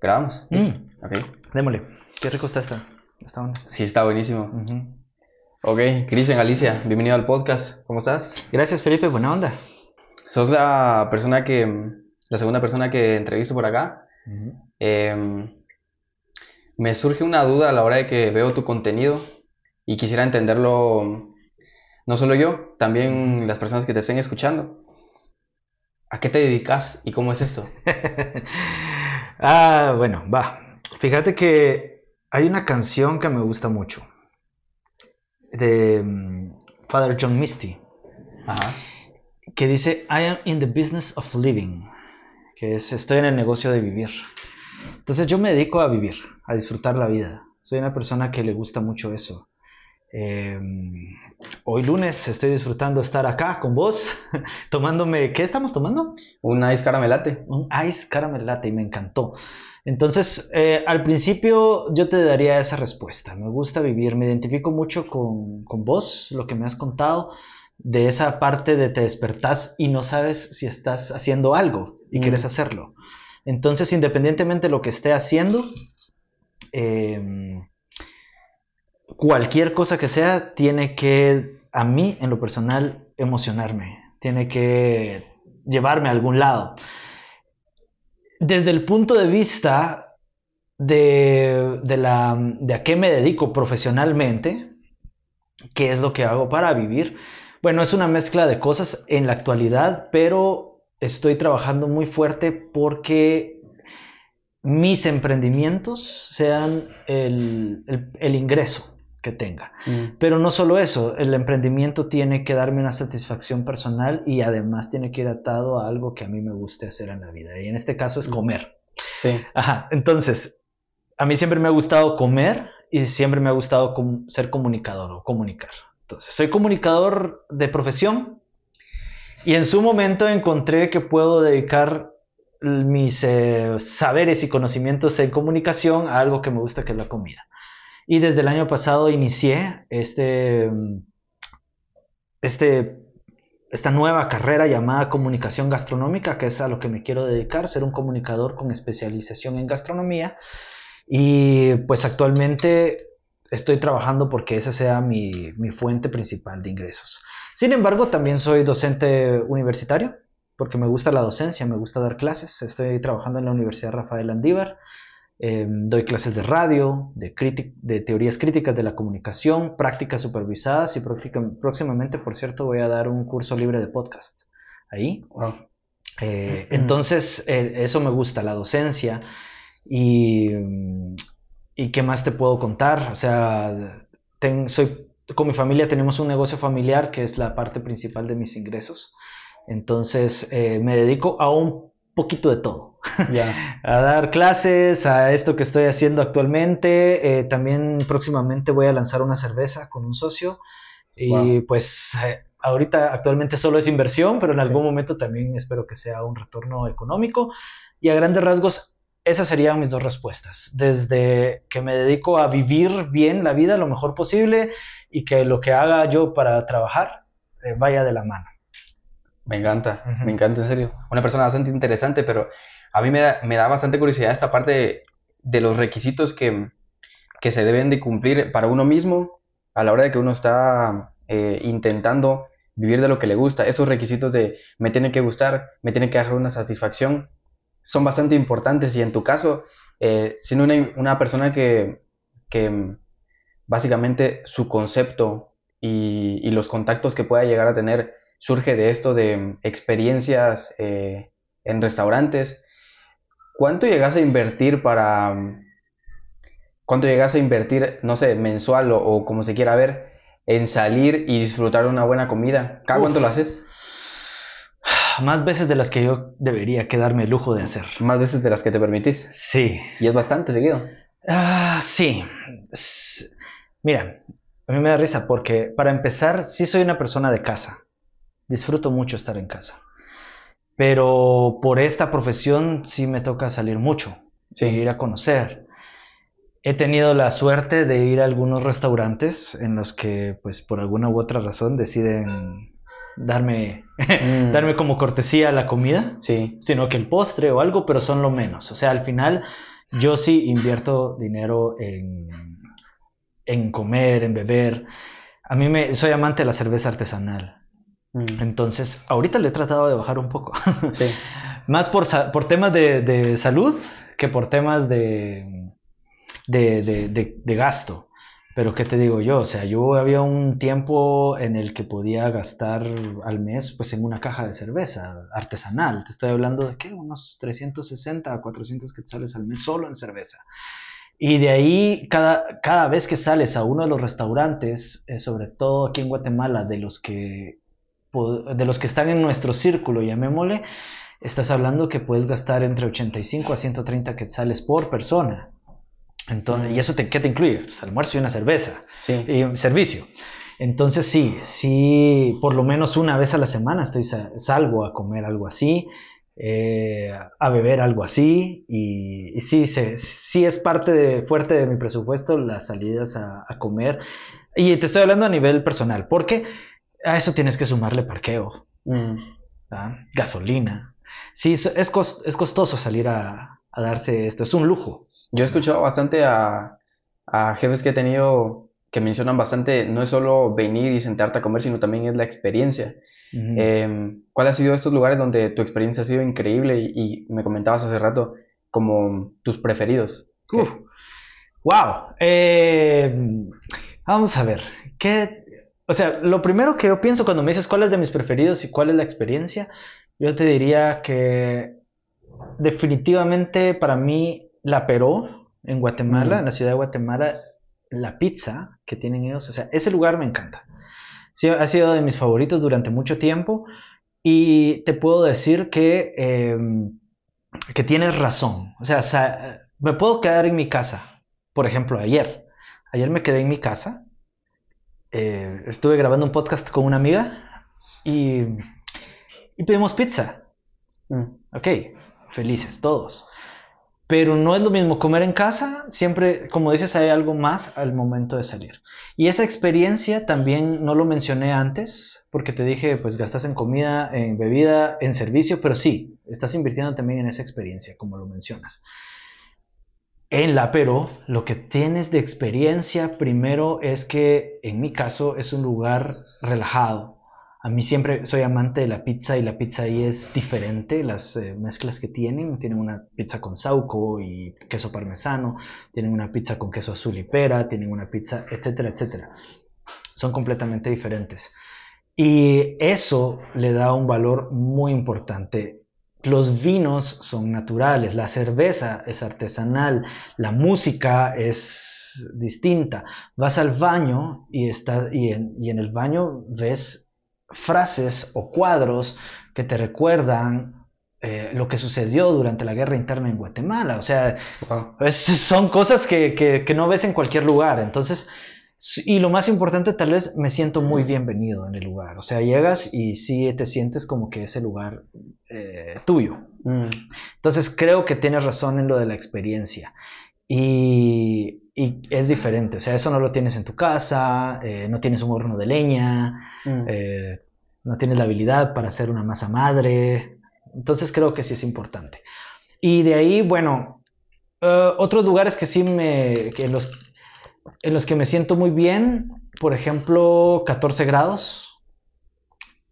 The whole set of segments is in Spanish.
¿Grabamos? Mm. Démosle. Qué rico está esta. Está buena. Sí, está buenísimo. Ujú. Ok, Cristian Alicia, bienvenido al podcast. ¿Cómo estás? Gracias, Felipe. Buena onda. Sos la persona que. La segunda persona que entrevisto por acá. Eh, me surge una duda a la hora de que veo tu contenido y quisiera entenderlo no solo yo, también las personas que te estén escuchando. ¿A qué te dedicas y cómo es esto? ah, bueno, va. Fíjate que hay una canción que me gusta mucho. De mm, Father John Misty. Ajá. que dice I am in the business of living, que es estoy en el negocio de vivir. Entonces yo me dedico a vivir, a disfrutar la vida. Soy una persona que le gusta mucho eso. Eh, hoy lunes estoy disfrutando estar acá con vos, tomándome, ¿qué estamos tomando? Un ice caramelate. Un ice caramel latte y me encantó. Entonces, eh, al principio yo te daría esa respuesta. Me gusta vivir, me identifico mucho con, con vos, lo que me has contado, de esa parte de te despertás y no sabes si estás haciendo algo y Mm. quieres hacerlo. Entonces, independientemente de lo que esté haciendo, eh, cualquier cosa que sea, tiene que, a mí en lo personal, emocionarme. Tiene que llevarme a algún lado. Desde el punto de vista de, de, la, de a qué me dedico profesionalmente, qué es lo que hago para vivir, bueno, es una mezcla de cosas en la actualidad, pero estoy trabajando muy fuerte porque mis emprendimientos sean el, el, el ingreso que tenga. Mm. Pero no solo eso, el emprendimiento tiene que darme una satisfacción personal y además tiene que ir atado a algo que a mí me guste hacer en la vida. Y en este caso es comer. Sí. Ajá, entonces, a mí siempre me ha gustado comer y siempre me ha gustado com ser comunicador o comunicar. Entonces, soy comunicador de profesión y en su momento encontré que puedo dedicar mis eh, saberes y conocimientos en comunicación a algo que me gusta, que es la comida. Y desde el año pasado inicié este, este, esta nueva carrera llamada comunicación gastronómica, que es a lo que me quiero dedicar, ser un comunicador con especialización en gastronomía. Y pues actualmente estoy trabajando porque esa sea mi, mi fuente principal de ingresos. Sin embargo, también soy docente universitario, porque me gusta la docencia, me gusta dar clases. Estoy trabajando en la Universidad Rafael Andívar. Eh, doy clases de radio, de, de, teorías críticas de la comunicación, prácticas supervisadas y próximamente, por cierto, voy a dar un curso libre de podcast ahí. Wow. Eh, entonces, eh, eso me gusta, la docencia. Y, ¿Y qué más te puedo contar? O sea, ten, soy, con mi familia tenemos un negocio familiar que es la parte principal de mis ingresos. Entonces, eh, me dedico a un poquito de todo. Yeah. a dar clases, a esto que estoy haciendo actualmente. Eh, también próximamente voy a lanzar una cerveza con un socio. Y wow. pues eh, ahorita actualmente solo es inversión, pero en algún sí. momento también espero que sea un retorno económico. Y a grandes rasgos, esas serían mis dos respuestas. Desde que me dedico a vivir bien la vida lo mejor posible y que lo que haga yo para trabajar eh, vaya de la mano. Me encanta, uh -huh. me encanta, en serio. Una persona bastante interesante, pero a mí me da, me da bastante curiosidad esta parte de, los requisitos que, que, se deben de cumplir para uno mismo a la hora de que uno está eh, intentando vivir de lo que le gusta. Esos requisitos de me tiene que gustar, me tiene que dejar una satisfacción, son bastante importantes y en tu caso, eh, siendo una, una persona que, que, básicamente su concepto y, y, los contactos que pueda llegar a tener surge de esto de experiencias eh, en restaurantes, ¿cuánto llegas a invertir para... ¿Cuánto llegas a invertir, no sé, mensual o, o como se quiera ver, en salir y disfrutar una buena comida? ¿Cada Uf. cuánto lo haces? Más veces de las que yo debería quedarme el lujo de hacer. Más veces de las que te permitís. Sí. Y es bastante seguido. Ah, sí. S Mira, a mí me da risa porque para empezar, sí soy una persona de casa. Disfruto mucho estar en casa. Pero por esta profesión sí me toca salir mucho. Sí. Ir a conocer. He tenido la suerte de ir a algunos restaurantes en los que, pues, por alguna u otra razón deciden darme, mm. darme como cortesía la comida, sí. sino que el postre o algo, pero son lo menos. O sea, al final Yo sí invierto dinero en, en comer, en beber. A mí me soy amante de la cerveza artesanal. Mm. Entonces, ahorita le he tratado de bajar un poco. Sí. Más por, por temas de, de, salud que por temas de, de, de, gasto. Pero ¿qué te digo yo? O sea, yo había un tiempo en el que podía gastar al mes pues en una caja de cerveza artesanal. Te estoy hablando de que unos 360 a 400 quetzales al mes solo en cerveza. Y de ahí, cada, cada vez que sales a uno de los restaurantes, eh, sobre todo aquí en Guatemala, de los que de los que están en nuestro círculo, llamémosle, estás hablando que puedes gastar entre 85 a 130 quetzales por persona. Entonces, ¿Y eso te, qué te incluye? Pues, almuerzo y una cerveza. Y un servicio. Entonces sí, sí, por lo menos una vez a la semana estoy salgo a comer algo así, eh, a beber algo así, y, sí, se, sí es parte de, fuerte de mi presupuesto las salidas a, a comer. Y te estoy hablando a nivel personal, porque a eso tienes que sumarle parqueo, mm. gasolina. Sí, es, es, costoso salir a, darse esto, es un lujo. Yo he escuchado bastante a, jefes que he tenido que mencionan bastante, no es solo venir y sentarte a comer, sino también es la experiencia. Em, ¿Cuál ha sido estos lugares donde tu experiencia ha sido increíble y, me comentabas hace rato como tus preferidos? ¡Wow! Em, vamos a ver, ¿qué, o sea, lo primero que yo pienso cuando me dices cuál es de mis preferidos y cuál es la experiencia, yo te diría que definitivamente para mí la Peró en Guatemala, en la ciudad de Guatemala, la pizza que tienen ellos, o sea, ese lugar me encanta. Sí, ha sido de mis favoritos durante mucho tiempo y te puedo decir que, em, que tienes razón. O sea, me puedo quedar en mi casa. Por ejemplo, ayer. Ayer me quedé en mi casa eh, estuve grabando un podcast con una amiga y, y pedimos pizza. Mm. Ok, felices todos. Pero no es lo mismo comer en casa, siempre, como dices, hay algo más al momento de salir. Y esa experiencia también no lo mencioné antes, porque te dije, pues gastas en comida, en bebida, en servicio, pero sí, estás invirtiendo también en esa experiencia, como lo mencionas. En la Pero, lo que tienes de experiencia primero es que en mi caso es un lugar relajado. A mí siempre soy amante de la pizza y la pizza ahí es diferente, las eh, mezclas que tienen. Tienen una pizza con sauco y queso parmesano, tienen una pizza con queso azul y pera, tienen una pizza, etcétera, etcétera. Son completamente diferentes. Y eso le da un valor muy importante los vinos son naturales, la cerveza es artesanal, la música es distinta. Vas al baño y, estás, y, en, el baño ves frases o cuadros que te recuerdan eh, lo que sucedió durante la guerra interna en Guatemala. O sea, son cosas que, que, no ves en cualquier lugar. Entonces, y lo más importante, tal vez me siento muy bienvenido en el lugar. O sea, llegas y sí te sientes como que ese lugar eh, tuyo. Mm. Entonces creo que tienes razón en lo de la experiencia. Y, y, es diferente. O sea, eso no lo tienes en tu casa, eh, no tienes un horno de leña, mm. eh, no tienes la habilidad para hacer una masa madre. Entonces creo que sí es importante. Y de ahí, bueno, otros lugares que sí me, que los en los que me siento muy bien, por ejemplo, 14 grados,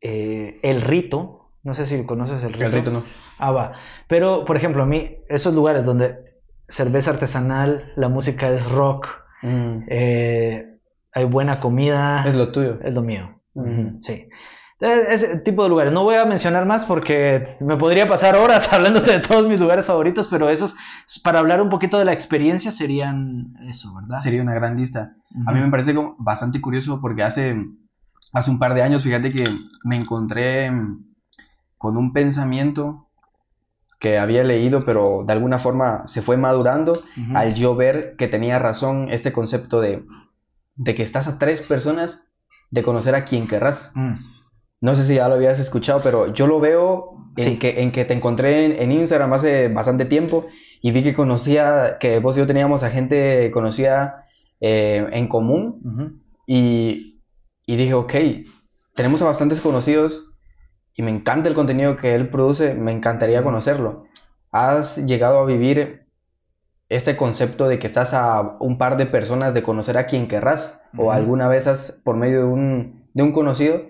eh, El Rito, no sé si conoces El Rito. El Rito no. Ah, va. Pero, por ejemplo, a mí, esos lugares donde cerveza artesanal, la música es rock, mm. eh, hay buena comida. Es lo tuyo. Es lo mío. Sí. Ese tipo de lugares. No voy a mencionar más porque me podría pasar horas hablando de todos mis lugares favoritos, pero esos, para hablar un poquito de la experiencia, serían eso, ¿verdad? Sería una gran lista. A mí me parece como bastante curioso porque hace, hace un par de años, fíjate que me encontré con un pensamiento que había leído, pero de alguna forma se fue madurando al yo ver que tenía razón este concepto de, de que estás a tres personas de conocer a quien querrás. Mm. No sé si ya lo habías escuchado, pero yo lo veo en, que, en que te encontré en, Instagram hace bastante tiempo y vi que conocía, que vos y yo teníamos a gente conocida eh, en común y, y, dije, ok, tenemos a bastantes conocidos y me encanta el contenido que él produce, me encantaría conocerlo. Has llegado a vivir este concepto de que estás a un par de personas de conocer a quien querrás o alguna vez has, por medio de un, de un conocido,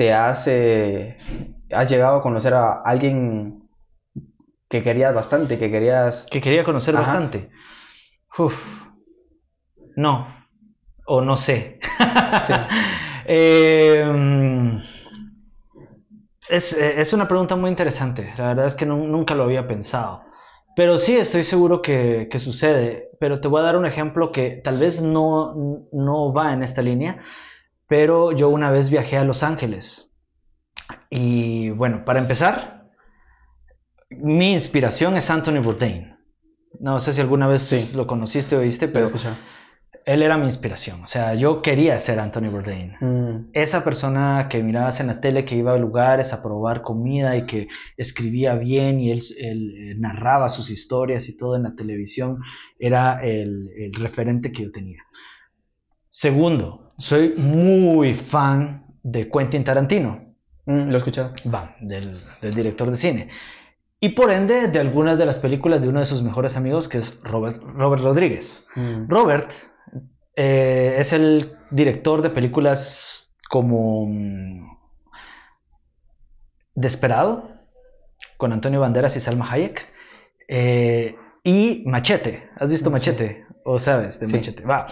te has, eh, has llegado a conocer a alguien que querías bastante, que querías... Que quería conocer bastante. Uf. No. O no sé. Em, es, una pregunta muy interesante. La verdad es que nunca lo había pensado. Pero sí, estoy seguro que, sucede. Pero te voy a dar un ejemplo que tal vez no, no va en esta línea. Pero yo una vez viajé a Los Ángeles. Y bueno, para empezar, mi inspiración es Anthony Bourdain. No sé si alguna vez lo conociste o oíste, pero él era mi inspiración. O sea, yo quería ser Anthony Bourdain. Mm. Esa persona que mirabas en la tele, que iba a lugares a probar comida y que escribía bien y él, eh, narraba sus historias y todo en la televisión, era el, referente que yo tenía. Segundo, soy muy fan de Quentin Tarantino. Mm, lo he escuchado. Va, del, del director de cine y por ende de algunas de las películas de uno de sus mejores amigos, que es Robert, Robert Rodríguez. Mm. Robert eh, es el director de películas como mm, Desperado, con Antonio Banderas y Salma Hayek, eh, y Machete. ¿Has visto Machete? ¿O sabes de Machete? Va.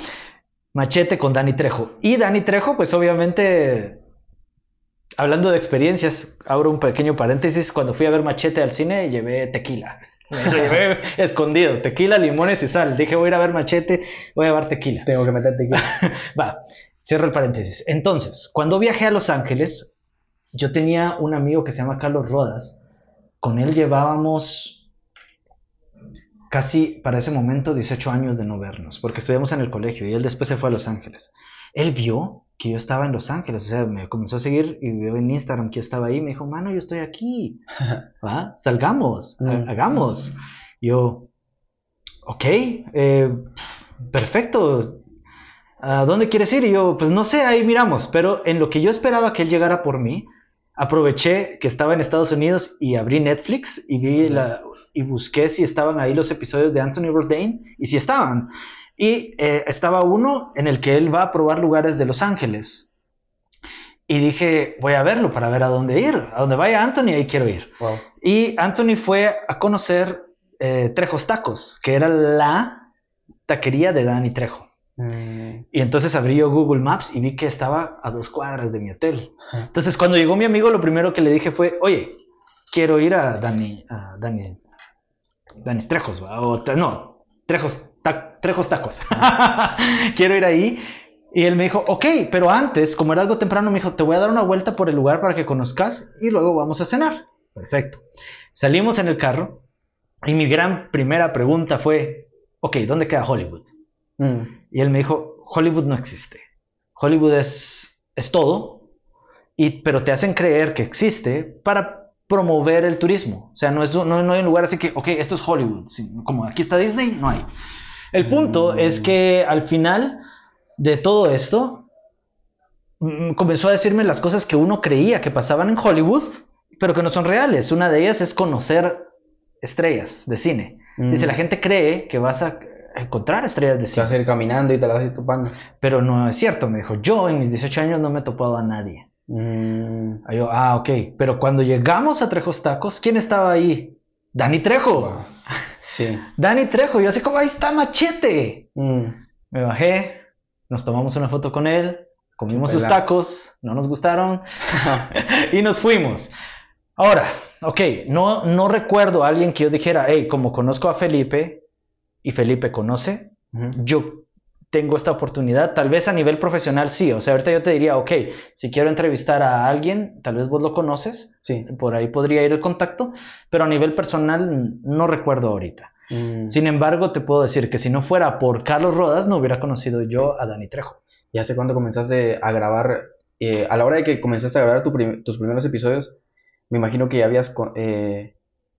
Machete con Dani Trejo. Y Dani Trejo, pues obviamente hablando de experiencias, abro un pequeño paréntesis. Cuando fui a ver Machete al cine, llevé tequila. lo llevé escondido, tequila, limones y sal. Dije, voy a ir a ver Machete, voy a llevar tequila. Tengo que meter tequila. Va, cierro el paréntesis. Entonces, cuando viajé a Los Ángeles, yo tenía un amigo que se llama Carlos Rodas. Con él llevábamos casi para ese momento 18 años de no vernos, porque estudiamos en el colegio y él después se fue a Los Ángeles. Él vio que yo estaba en Los Ángeles, o sea, me comenzó a seguir y vio en Instagram que yo estaba ahí, me dijo, mano, yo estoy aquí, ¿va? Salgamos, mm. hagamos. Yo, ok, eh, perfecto, ¿a dónde quieres ir? Y yo, pues no sé, ahí miramos, pero en lo que yo esperaba que él llegara por mí, aproveché que estaba en Estados Unidos y abrí Netflix y vi la, y busqué si estaban ahí los episodios de Anthony Bourdain y si estaban. Y eh, estaba uno en el que él va a probar lugares de Los Ángeles. Y dije, voy a verlo para ver a dónde ir. A dónde vaya Anthony, ahí quiero ir. Y Anthony fue a conocer eh, Trejos Tacos, que era la taquería de Danny Trejo. Mm. Y entonces abrí Google Maps y vi que estaba a dos cuadras de mi hotel. Entonces cuando llegó mi amigo, lo primero que le dije fue, oye, quiero ir a Dani, a Dani, Dani Trejos, o no, Trejos Trejos Tacos. Quiero ir ahí. Y él me dijo, ok, pero antes, como era algo temprano, me dijo, te voy a dar una vuelta por el lugar para que conozcas y luego vamos a cenar. Perfecto. Salimos en el carro y mi gran primera pregunta fue, ok, ¿dónde queda Hollywood? Mm. Y él me dijo, Hollywood no existe. Hollywood es, es todo, y, pero te hacen creer que existe para promover el turismo. O sea, no, es, no, no hay un lugar así que, ok, esto es Hollywood. Como aquí está Disney, no hay. El punto es que al final de todo esto, mm, comenzó a decirme las cosas que uno creía que pasaban en Hollywood, pero que no son reales. Una de ellas es conocer estrellas de cine. Dice, la mm. gente cree que vas a encontrar estrellas de cine. Vas a ir caminando y te las vas a ir topando. Pero no es cierto, me dijo. Yo en mis 18 años no me he topado a nadie. Mm. Yo, ah, ok. Pero cuando llegamos a Trejos Tacos, ¿quién estaba ahí? Dani Trejo. Dani Trejo, yo así como, ahí está Machete. Mm. Me bajé, nos tomamos una foto con él, comimos sus tacos, no nos gustaron y nos fuimos. Ahora, ok, no, no recuerdo a alguien que yo dijera, hey, como conozco a Felipe y Felipe conoce, yo tengo esta oportunidad, tal vez a nivel profesional sí, o sea, ahorita yo te diría, ok, si quiero entrevistar a alguien, tal vez vos lo conoces, sí. por ahí podría ir el contacto, pero a nivel personal no recuerdo ahorita. Mm. Sin embargo, te puedo decir que si no fuera por Carlos Rodas, no hubiera conocido yo a Dani Trejo. ¿Y hace cuándo comenzaste a grabar? Eh, a la hora de que comenzaste a grabar tus primeros episodios, me imagino que ya habías eh,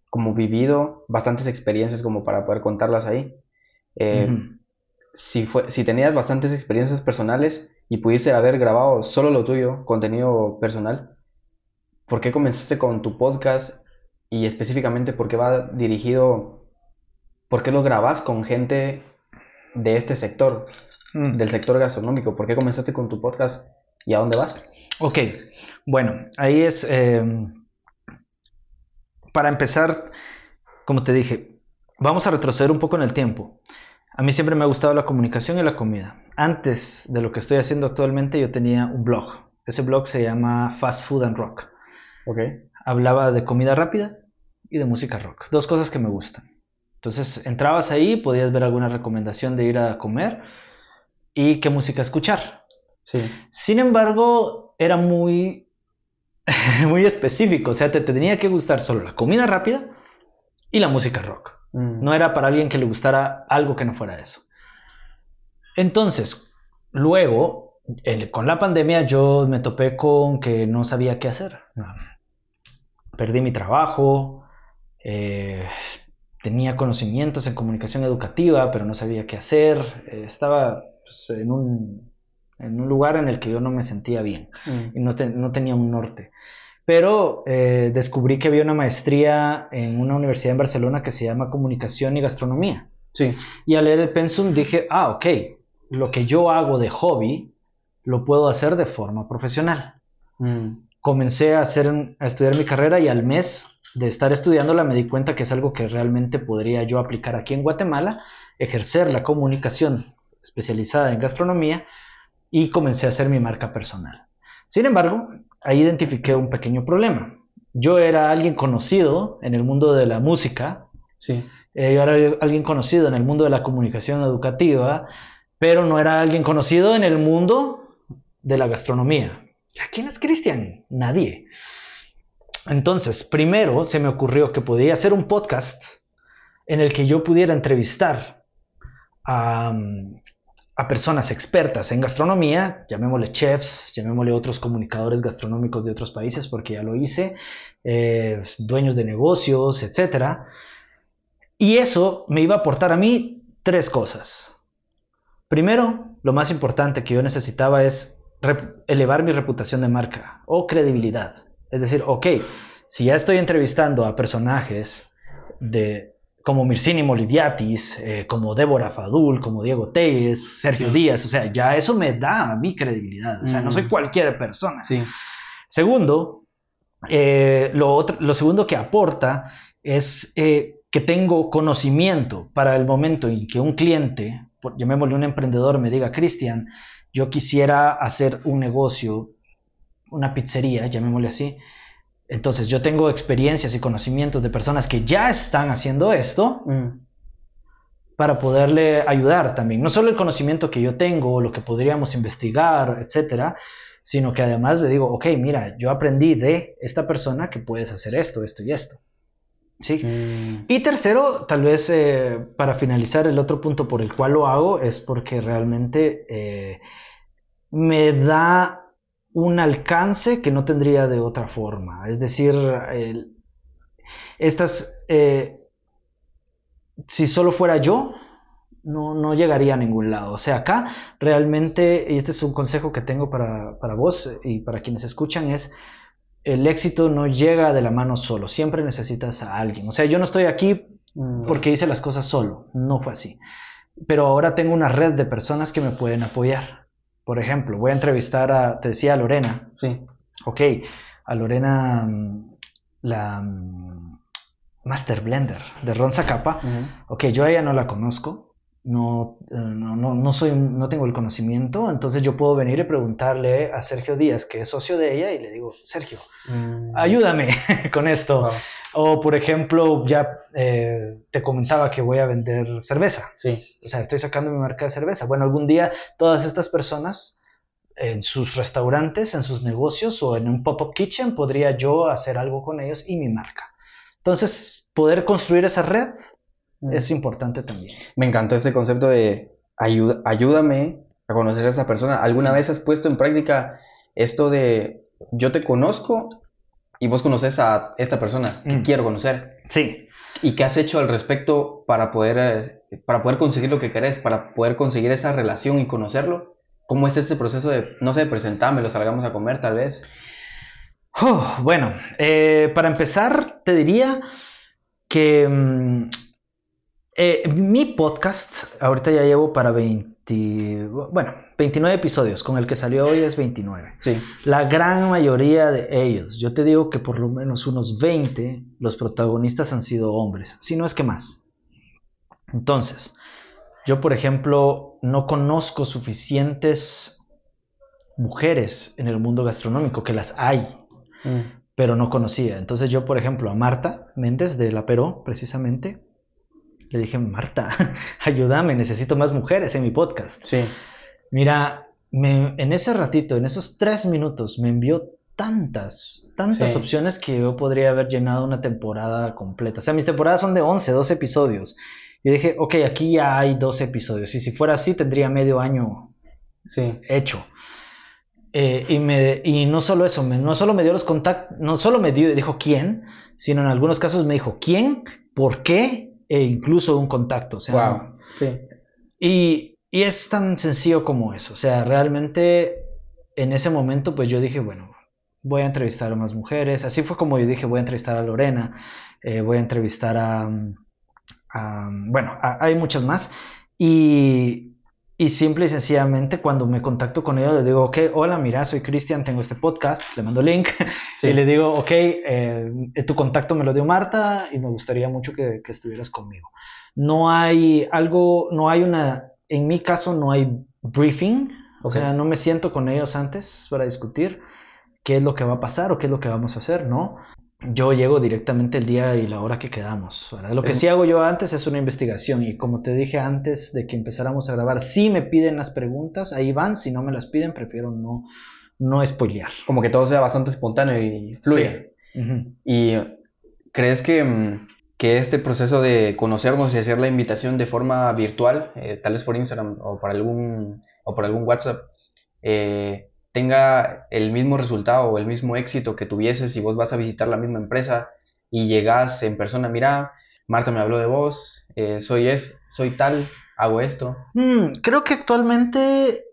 como vivido bastantes experiencias como para poder contarlas ahí. Eh, si, fue, si tenías bastantes experiencias personales y pudiste haber grabado solo lo tuyo, contenido personal, ¿por qué comenzaste con tu podcast y específicamente por qué va dirigido ¿por qué lo grabas con gente de este sector, Mm. del sector gastronómico? ¿Por qué comenzaste con tu podcast y a dónde vas? Ok, bueno, ahí es, eh, para empezar, como te dije, vamos a retroceder un poco en el tiempo. A mí siempre me ha gustado la comunicación y la comida. Antes de lo que estoy haciendo actualmente, yo tenía un blog. Ese blog se llama Fast Food and Rock. Ok. Hablaba de comida rápida y de música rock. Dos cosas que me gustan. Entonces, entrabas ahí, podías ver alguna recomendación de ir a comer y qué música escuchar. Sí. Sin embargo, era muy, muy específico. O sea, te, te tenía que gustar solo la comida rápida y la música rock. Mm. No era para alguien que le gustara algo que no fuera eso. Entonces, luego, el- con la pandemia, yo me topé con que no sabía qué hacer. Perdí mi trabajo, eh, tenía conocimientos en comunicación educativa, pero no sabía qué hacer. Eh, estaba pues, en, un, en un lugar en el que yo no me sentía bien Mm. y no, te- no tenía un norte. Pero eh, descubrí que había una maestría en una universidad en Barcelona que se llama Comunicación y Gastronomía. Sí. Y al leer el pensum dije, ah, ok, lo que yo hago de hobby lo puedo hacer de forma profesional. Mm. Comencé a, hacer, a estudiar mi carrera y al mes de estar estudiándola me di cuenta que es algo que realmente podría yo aplicar aquí en Guatemala, ejercer la comunicación especializada en gastronomía y comencé a hacer mi marca personal. Sin embargo, ahí identifiqué un pequeño problema. Yo era alguien conocido en el mundo de la música, Sí. eh, yo era alguien conocido en el mundo de la comunicación educativa, pero no era alguien conocido en el mundo de la gastronomía. ¿Quién es Cristian? Nadie. Entonces, primero se me ocurrió que podía hacer un podcast en el que yo pudiera entrevistar a, a personas expertas en gastronomía, llamémosle chefs, llamémosle otros comunicadores gastronómicos de otros países, porque ya lo hice, eh, dueños de negocios, etcétera. Y eso me iba a aportar a mí tres cosas. Primero, lo más importante que yo necesitaba es elevar mi reputación de marca o credibilidad. Es decir, ok, si ya estoy entrevistando a personajes de, como Mircini Moliviatis, eh, como Débora Fadul, como Diego Telles, Sergio Díaz, o sea, ya eso me da a mí credibilidad. O sea, no soy cualquier persona. Sí. Segundo, eh, lo, otro- lo segundo que aporta es eh, que tengo conocimiento para el momento en que un cliente, por- llamémosle un emprendedor, me diga, Cristian, yo quisiera hacer un negocio, una pizzería, llamémosle así. Entonces yo tengo experiencias y conocimientos de personas que ya están haciendo esto Mm. para poderle ayudar también. No solo el conocimiento que yo tengo, lo que podríamos investigar, etcétera, sino que además le digo, ok, mira, yo aprendí de esta persona que puedes hacer esto, esto y esto. ¿Sí? Mm. Y tercero, tal vez eh, para finalizar, el otro punto por el cual lo hago es porque realmente eh, me da un alcance que no tendría de otra forma. Es decir, el- estas, eh, si solo fuera yo, no, no llegaría a ningún lado. O sea, acá realmente, y este es un consejo que tengo para, para vos y para quienes escuchan, es el éxito no llega de la mano solo, siempre necesitas a alguien. O sea, yo no estoy aquí Mm. porque hice las cosas solo, no fue así. Pero ahora tengo una red de personas que me pueden apoyar. Por ejemplo, voy a entrevistar a, te decía, a Lorena. Sí. Ok, a Lorena, mm, la mm, Master Blender de Ron Zacapa. Ok, yo a ella no la conozco, no, eh, no, no, no, soy, no tengo el conocimiento, entonces yo puedo venir y preguntarle a Sergio Díaz, que es socio de ella, y le digo, Sergio, Mm. ayúdame con esto. Wow. O, por ejemplo, ya eh, te comentaba que voy a vender cerveza. Sí. O sea, estoy sacando mi marca de cerveza. Bueno, algún día todas estas personas en sus restaurantes, en sus negocios o en un pop-up kitchen, podría yo hacer algo con ellos y mi marca. Entonces, poder construir esa red Mm. es importante también. Me encantó ese concepto de ayuda, ayúdame a conocer a esa persona. ¿Alguna vez has puesto en práctica esto de yo te conozco y vos conoces a esta persona que Mm. quiero conocer? Sí. ¿Y qué has hecho al respecto para poder, eh, para poder conseguir lo que querés, para poder conseguir esa relación y conocerlo? ¿Cómo es ese proceso de, no sé, presentámelo, salgamos a comer tal vez? Oh, bueno, eh, para empezar, te diría que mm, Eh, mi podcast, ahorita ya llevo para 20, bueno, 29 episodios, con el que salió hoy es 29. Sí. La gran mayoría de ellos, yo te digo que por lo menos unos 20, los protagonistas han sido hombres, si no es que más. Entonces, yo por ejemplo no conozco suficientes mujeres en el mundo gastronómico, que las hay, Mm. pero no conocía. Entonces yo por ejemplo a Marta Méndez de La Peró, precisamente, le dije, Marta, ayúdame, necesito más mujeres en mi podcast. Sí. Mira, me- en ese ratito, en esos tres minutos, me envió tantas, tantas Sí. opciones que yo podría haber llenado una temporada completa. O sea, mis temporadas son de 11, 12 episodios. Y dije, ok, aquí ya hay 12 episodios. Y si fuera así, tendría medio año Sí. hecho. Eh, y, me, y no solo eso, me- no solo me dio los contactos, no solo me dio, dijo quién, sino en algunos casos me dijo quién, por qué, e incluso un contacto. O sea, Wow. Sí. y, y es tan sencillo como eso. O sea, realmente en ese momento, pues yo dije, bueno, voy a entrevistar a más mujeres. Así fue como yo dije, voy a entrevistar a Lorena, eh, voy a entrevistar a, a- bueno, a- hay muchas más. Y, y simple y sencillamente cuando me contacto con ellos, les digo, ok, hola, mira, soy Cristian, tengo este podcast, le mando link. Sí. Y le digo, ok, eh, tu contacto me lo dio Marta y me gustaría mucho que, que estuvieras conmigo. No hay algo, no hay una, en mi caso no hay briefing, o sea, no me siento con ellos antes para discutir qué es lo que va a pasar o qué es lo que vamos a hacer, ¿no? Yo llego directamente el día y la hora que quedamos. ¿verdad? Lo que sí hago yo antes es una investigación y como te dije antes de que empezáramos a grabar, si me piden las preguntas, ahí van, si no me las piden, prefiero no, no spoilear. Como que todo sea bastante espontáneo y fluya. Ujú. ¿Y crees que, mm, que este proceso de conocernos y hacer la invitación de forma virtual, eh, tal vez por Instagram o por algún, o por algún WhatsApp, eh, tenga el mismo resultado o el mismo éxito que tuvieses si vos vas a visitar la misma empresa y llegas en persona, mira, Marta me habló de vos, eh, soy, es, soy tal, hago esto. Mm, creo que actualmente,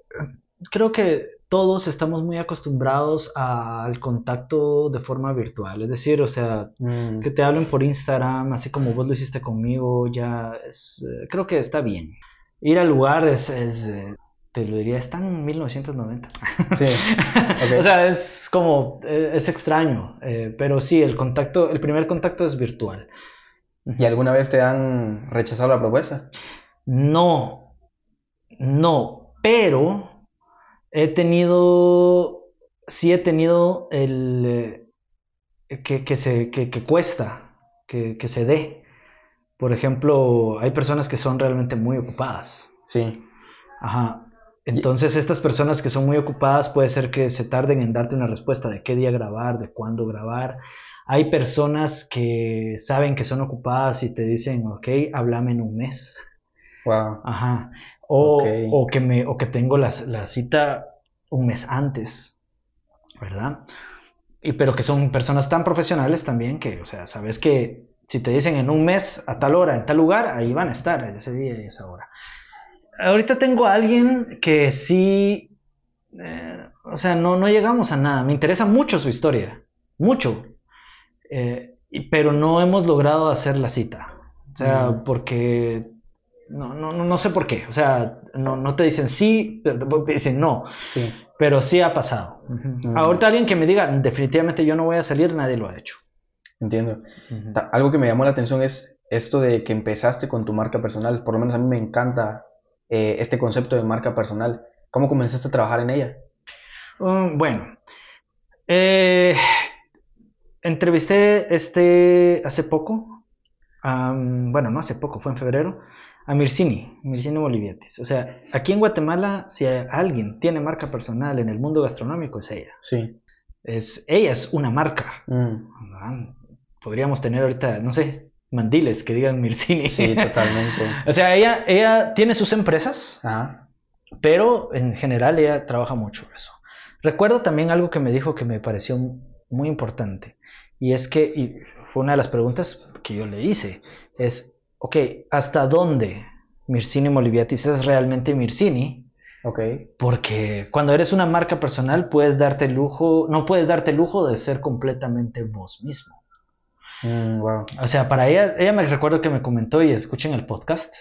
creo que todos estamos muy acostumbrados al contacto de forma virtual. Es decir, o sea, Mm, que te hablen por Instagram, así como vos lo hiciste conmigo, ya es, eh, creo que está bien. Ir al lugar es, es, eh, te lo diría, está en 1990. Sí, o sea, es como, eh, es extraño, eh, pero sí, el contacto, el primer contacto es virtual. ¿Y alguna vez te han rechazado la propuesta? No, no, pero he tenido, sí he tenido el eh, que, que se, que, que cuesta, que, que se dé. Por ejemplo, hay personas que son realmente muy ocupadas. Sí, Ajá. Entonces, estas personas que son muy ocupadas puede ser que se tarden en darte una respuesta de qué día grabar, de cuándo grabar. Hay personas que saben que son ocupadas y te dicen, ok, háblame en un mes. wow. Ajá. O, que, me, o que tengo la, la cita un mes antes, ¿verdad? Y, pero que son personas tan profesionales también que, o sea, sabes que si te dicen en un mes, a tal hora, en tal lugar, ahí van a estar, ese día y esa hora. Ahorita tengo a alguien que sí, eh, o sea, no, no llegamos a nada. Me interesa mucho su historia, mucho. Eh, pero no hemos logrado hacer la cita. O sea, Mm. porque no, no, no, no sé por qué. O sea, no, no te dicen sí, pero te dicen no. Sí. Pero sí ha pasado. Ahorita alguien que me diga, definitivamente yo no voy a salir, nadie lo ha hecho. Entiendo. Algo que me llamó la atención es esto de que empezaste con tu marca personal. Por lo menos a mí me encanta eh, este concepto de marca personal. ¿Cómo comenzaste a trabajar en ella? Um, bueno, eh, entrevisté este hace poco, bueno, no hace poco, fue en febrero, a Mircini, Mircini Boliviatis. O sea, aquí en Guatemala, si alguien tiene marca personal en el mundo gastronómico, es ella. Sí. Es, ella es una marca. Mm, Ah, Podríamos tener ahorita, no sé, mandiles que digan Mircini. sí, totalmente. o sea, ella, ella tiene sus empresas, Ajá. pero en general ella trabaja mucho eso. Recuerdo también algo que me dijo que me pareció muy importante, y es que, y fue una de las preguntas que yo le hice, es, ok, ¿hasta dónde Mircini Moliviatis es realmente Mircini? Ok. Porque cuando eres una marca personal puedes darte el lujo, no puedes darte el lujo de ser completamente vos mismo. Mm, o sea, para ella, ella me recuerdo que me comentó y escuchen el podcast,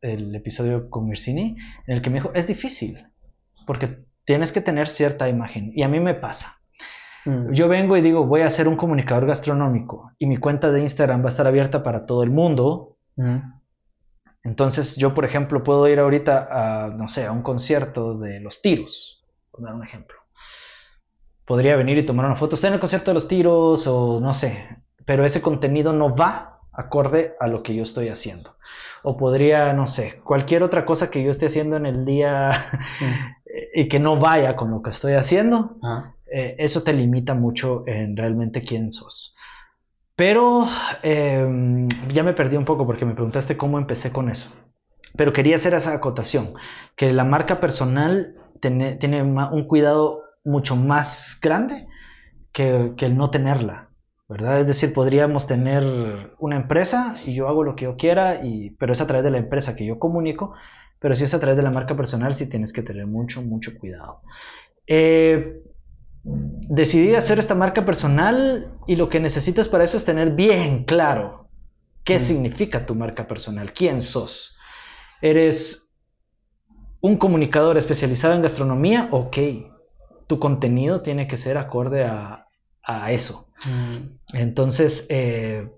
el episodio con Mircini, en el que me dijo, es difícil, porque tienes que tener cierta imagen. Y a mí me pasa. Mm. Yo vengo y digo, voy a ser un comunicador gastronómico y mi cuenta de Instagram va a estar abierta para todo el mundo. Mm. Entonces yo, por ejemplo, puedo ir ahorita a, no sé, a un concierto de Los Tiros, por dar un ejemplo. Podría venir y tomar una foto. Estoy en el concierto de Los Tiros o no sé, pero ese contenido no va acorde a lo que yo estoy haciendo. O podría, no sé, cualquier otra cosa que yo esté haciendo en el día y que no vaya con lo que estoy haciendo, eh, eso te limita mucho en realmente quién sos. Pero em, ya me perdí un poco porque me preguntaste cómo empecé con eso. Pero quería hacer esa acotación, que la marca personal tiene, tiene un cuidado mucho más grande que, que el no tenerla. ¿Verdad? Es decir, podríamos tener una empresa y yo hago lo que yo quiera, y, pero es a través de la empresa que yo comunico, pero si es a través de la marca personal, sí tienes que tener mucho, mucho cuidado. Eh, decidí hacer esta marca personal y lo que necesitas para eso es tener bien claro qué mm. significa tu marca personal, quién sos. ¿Eres un comunicador especializado en gastronomía? Ok, tu contenido tiene que ser acorde a, a eso. Mm. Entonces, eh,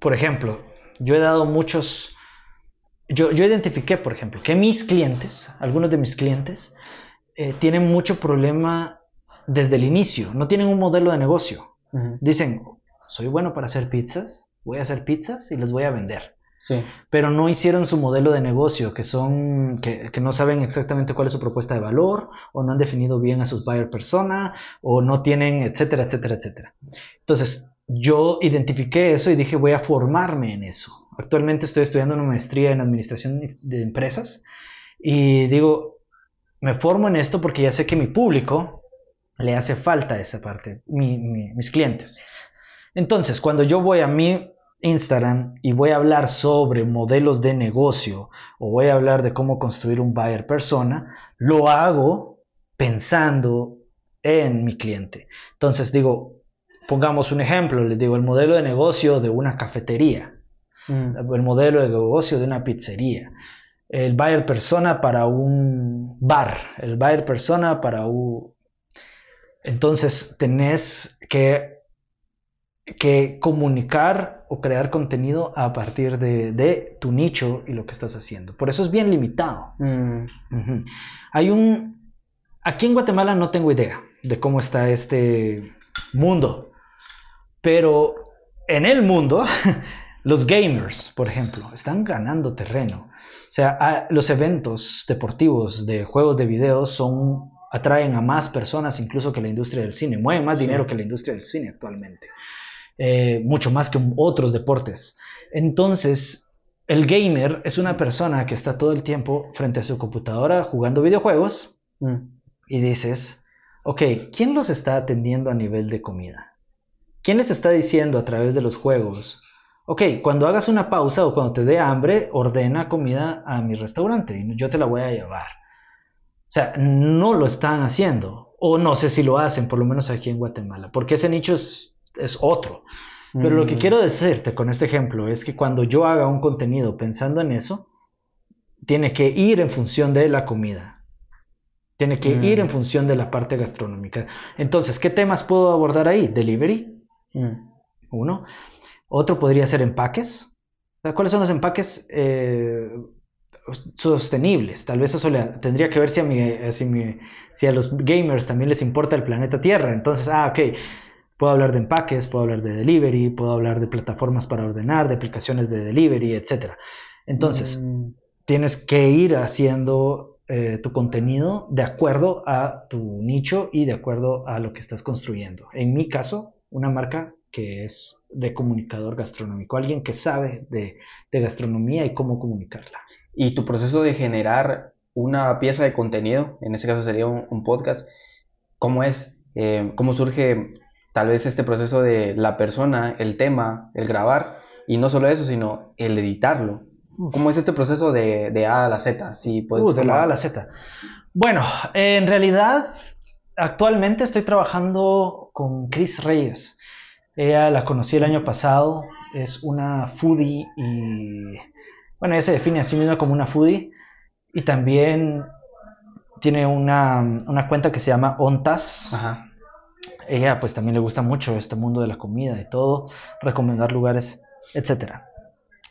por ejemplo, yo he dado muchos, yo, yo, identifiqué, por ejemplo, que mis clientes, algunos de mis clientes, eh, tienen mucho problema desde el inicio, no tienen un modelo de negocio. Dicen, soy bueno para hacer pizzas, voy a hacer pizzas y les voy a vender. Pero no hicieron su modelo de negocio, que son, que, no saben exactamente cuál es su propuesta de valor, o no han definido bien a sus buyer persona, o no tienen, etcétera, etcétera, etcétera. Entonces, yo identifiqué eso y dije, voy a formarme en eso. Actualmente estoy estudiando una maestría en administración de empresas y digo, me formo en esto porque ya sé que mi público le hace falta esa parte, mis clientes. Entonces, cuando yo voy a mi Instagram y voy a hablar sobre modelos de negocio o voy a hablar de cómo construir un buyer persona, lo hago pensando en mi cliente. Entonces digo, pongamos un ejemplo, les digo el modelo de negocio de una cafetería, mm. el modelo de negocio de una pizzería, el buyer persona para un bar, el buyer persona para un... Entonces tenés que, que comunicar o crear contenido a partir de, tu nicho y lo que estás haciendo. Por eso es bien limitado. Mm. Hay un... Aquí en Guatemala no tengo idea de cómo está este mundo, pero en el mundo, los gamers, por ejemplo, están ganando terreno. O sea, los eventos deportivos de juegos de video son atraen a más personas incluso que la industria del cine, mueven más dinero que la industria del cine actualmente. Eh, mucho más que otros deportes. Entonces, el gamer es una persona que está todo el tiempo frente a su computadora jugando videojuegos mm. y dices, ok, ¿quién los está atendiendo a nivel de comida? ¿Quién les está diciendo a través de los juegos? Ok, cuando hagas una pausa o cuando te dé hambre, ordena comida a mi restaurante y yo te la voy a llevar. O sea, no lo están haciendo. O no sé si lo hacen, por lo menos aquí en Guatemala. Porque ese nicho es es otro. Pero lo que mm. quiero decirte con este ejemplo es que cuando yo haga un contenido pensando en eso, tiene que ir en función de la comida. Tiene que ir en mm. función de la parte gastronómica. Entonces, ¿qué temas puedo abordar ahí? Delivery. Mm. Uno. Otro podría ser empaques. ¿Cuáles son los empaques eh, sostenibles? Tal vez eso tendría que ver si a, si, si a los gamers también les importa el planeta Tierra. Entonces, ah, ok Puedo hablar de empaques, puedo hablar de delivery, puedo hablar de plataformas para ordenar, de aplicaciones de delivery, etc. Entonces, mm. tienes que ir haciendo eh, tu contenido de acuerdo a tu nicho y de acuerdo a lo que estás construyendo. En mi caso, una marca que es de comunicador gastronómico, alguien que sabe de, gastronomía y cómo comunicarla. Y tu proceso de generar una pieza de contenido, en ese caso sería un, podcast, ¿cómo es? Eh, ¿Cómo surge tal vez este proceso de la persona, el tema, el grabar, y no solo eso, sino el editarlo. ¿Cómo es este proceso de, de A a la Z? Si puedes uh, de la A a la Z. Bueno, en realidad, actualmente estoy trabajando con Chris Reyes. Ella la conocí el año pasado, es una foodie y, bueno, ella se define a sí misma como una foodie y también tiene una, una cuenta que se llama Ontas. Ajá. Ella pues también le gusta mucho este mundo de la comida y todo, recomendar lugares, etcétera.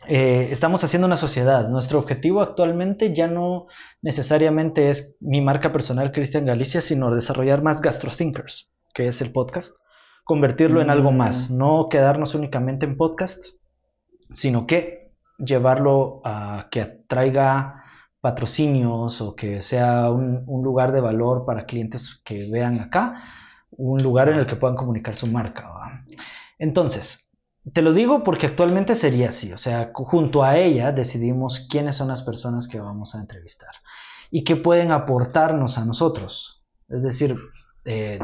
Eh, estamos haciendo una sociedad. Nuestro objetivo actualmente ya no necesariamente es mi marca personal Cristian Galicia, sino desarrollar más GastroThinkers, que es el podcast, convertirlo en algo más, Mm. no quedarnos únicamente en podcasts, sino que llevarlo a que atraiga patrocinios o que sea un, un lugar de valor para clientes que vean acá, un lugar en el que puedan comunicar su marca. ¿va? Entonces, te lo digo porque actualmente sería así, o sea, junto a ella decidimos quiénes son las personas que vamos a entrevistar y qué pueden aportarnos a nosotros. Es decir, eh,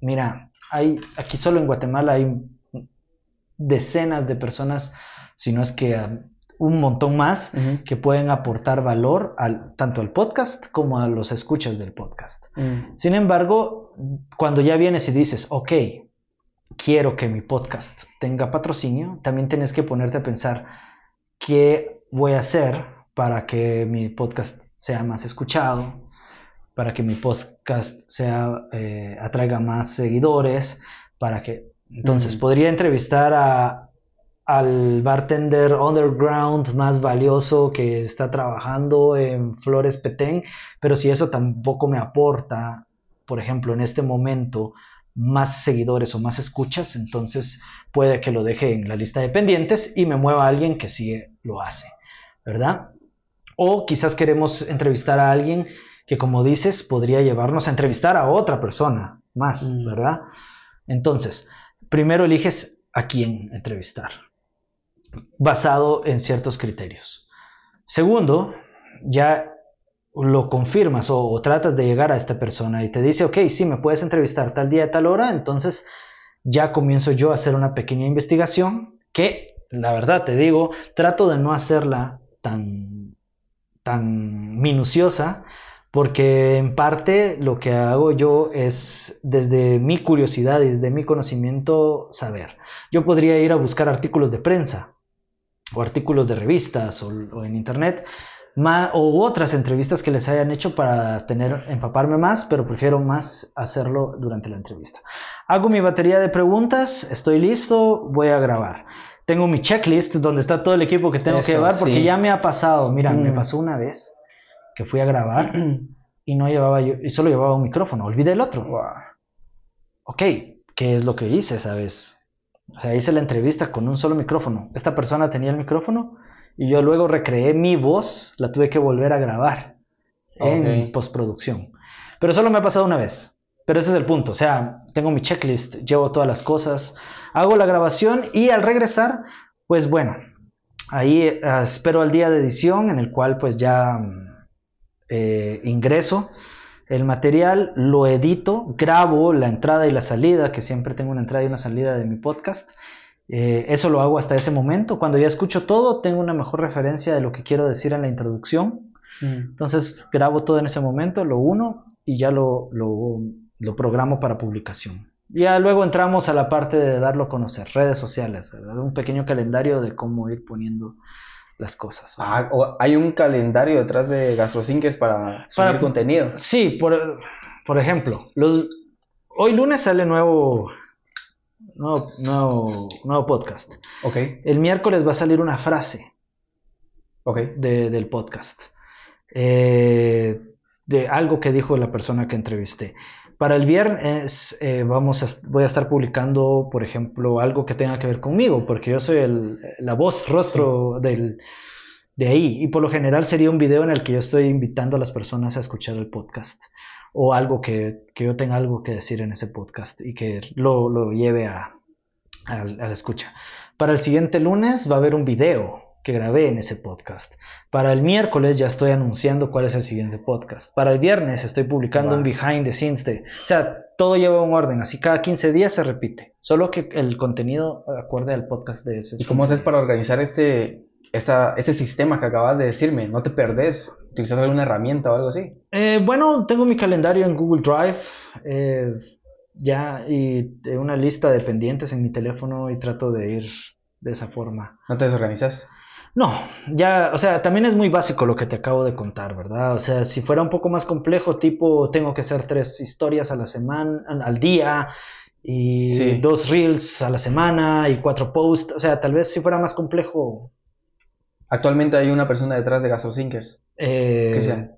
mira, hay, aquí solo en Guatemala hay decenas de personas, si no es que un montón más, que pueden aportar valor al, tanto al podcast como a los escuchas del podcast. Mm. Sin embargo, cuando ya vienes y dices, ok, quiero que mi podcast tenga patrocinio, también tienes que ponerte a pensar qué voy a hacer para que mi podcast sea más escuchado, para que mi podcast sea, eh, atraiga más seguidores, para que... Entonces, Ujú. podría entrevistar a, al bartender underground más valioso que está trabajando en Flores Petén, pero si eso tampoco me aporta, por ejemplo, en este momento, más seguidores o más escuchas, entonces puede que lo deje en la lista de pendientes y me mueva a alguien que sí lo hace, ¿verdad? O quizás queremos entrevistar a alguien que, como dices, podría llevarnos a entrevistar a otra persona más, Mm. ¿verdad? Entonces, primero eliges a quién entrevistar, basado en ciertos criterios. Segundo, ya lo confirmas o, tratas de llegar a esta persona y te dice, ok, sí, me puedes entrevistar tal día, tal hora, entonces ya comienzo yo a hacer una pequeña investigación que, la verdad te digo, trato de no hacerla tan, tan minuciosa, porque en parte lo que hago yo es desde mi curiosidad y desde mi conocimiento saber. Yo podría ir a buscar artículos de prensa o artículos de revistas o, o en internet o otras entrevistas que les hayan hecho para tener empaparme más, pero prefiero más hacerlo durante la entrevista. Hago mi batería de preguntas, estoy listo, voy a grabar. Tengo mi checklist donde está todo el equipo que tengo que Eso, llevar porque sí. ya me ha pasado. Mira, me Mm. pasó una vez que fui a grabar y no llevaba yo y solo llevaba un micrófono, olvidé el otro. Guau. Ok, ¿qué es lo que hice, sabes? O sea, hice la entrevista con un solo micrófono. Esta persona tenía el micrófono y yo luego recreé mi voz, la tuve que volver a grabar en postproducción. Pero solo me ha pasado una vez. Pero ese es el punto. O sea, tengo mi checklist, llevo todas las cosas, hago la grabación y al regresar, pues bueno, ahí eh, espero al día de edición en el cual pues ya mm, eh, ingreso el material, lo edito, grabo la entrada y la salida, que siempre tengo una entrada y una salida de mi podcast. Eh, eso lo hago hasta ese momento. Cuando ya escucho todo, tengo una mejor referencia de lo que quiero decir en la introducción. Mm. Entonces grabo todo en ese momento, lo uno y ya lo, lo, lo programo para publicación. Ya luego entramos a la parte de darlo a conocer, redes sociales, ¿verdad? un pequeño calendario de cómo ir poniendo las cosas. Ah, o- hay un calendario detrás de GastroThinkers para subir Para- contenido. Sí, por, por ejemplo, los- hoy lunes sale nuevo, nuevo, nuevo, nuevo podcast. Ok, El miércoles va a salir una frase ok. de- del podcast. Eh, de algo que dijo la persona que entrevisté. Para el viernes eh, vamos a, voy a estar publicando, por ejemplo, algo que tenga que ver conmigo, porque yo soy el- la voz, rostro del, de ahí. Y por lo general sería un video en el que yo estoy invitando a las personas a escuchar el podcast. O algo que, que yo tenga algo que decir en ese podcast y que lo, lo lleve a, a, a la escucha. Para el siguiente lunes va a haber un video que grabé en ese podcast. Para el miércoles ya estoy anunciando cuál es el siguiente podcast. Para el viernes estoy publicando un behind the scenes de... O sea, todo lleva un orden, así cada 15 días se repite. Solo que el contenido acorde al podcast de ese ¿Y cómo haces para organizar este, esta, este sistema que acabas de decirme? ¿No te perdés? ¿Utilizas alguna herramienta o algo así? Eh, bueno, tengo mi calendario en Google Drive. eh, ya y una lista de pendientes en mi teléfono y trato de ir de esa forma. ¿No te desorganizas? No, ya, o sea, también es muy básico lo que te acabo de contar, ¿verdad? O sea, si fuera un poco más complejo, tipo, tengo que hacer tres historias a la semana, al día, y dos reels a la semana, y cuatro posts, o sea, tal vez si fuera más complejo. Actualmente hay una persona detrás de GastroSinkers. Eh,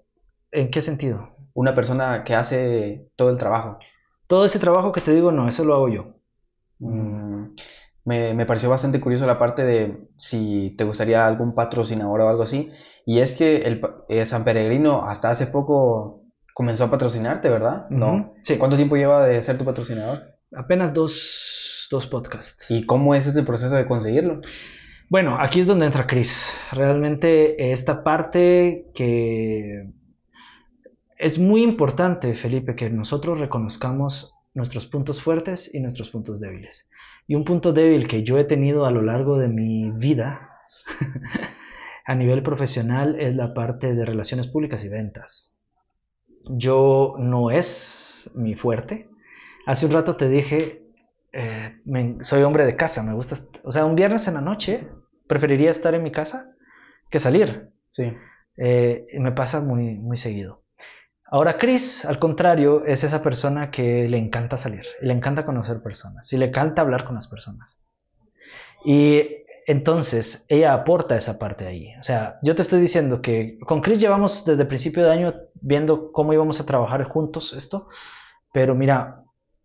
¿En qué sentido? Una persona que hace todo el trabajo. Todo ese trabajo que te digo, no, eso lo hago yo. Mm, me, pareció bastante curioso la parte de si te gustaría algún patrocinador o algo así. Y es que el, eh, San Peregrino hasta hace poco comenzó a patrocinarte, ¿verdad? ¿No? Sí. ¿Cuánto tiempo lleva de ser tu patrocinador? Apenas dos, dos podcasts. ¿Y cómo es este proceso de conseguirlo? Bueno, aquí es donde entra Chris. Realmente esta parte que es muy importante, Felipe, que nosotros reconozcamos nuestros puntos fuertes y nuestros puntos débiles. Y un punto débil que yo he tenido a lo largo de mi vida a nivel profesional es la parte de relaciones públicas y ventas. Yo no es mi fuerte. Hace un rato te dije, eh, soy hombre de casa, me gusta, o sea, un viernes en la noche preferiría estar en mi casa que salir. Sí. Eh, me pasa muy, muy seguido. Ahora Chris, al contrario, es esa persona que le encanta salir, le encanta conocer personas y le encanta hablar con las personas. Y entonces ella aporta esa parte ahí. O sea, yo te estoy diciendo que con Chris llevamos desde el principio de año viendo cómo íbamos a trabajar juntos esto, pero mira,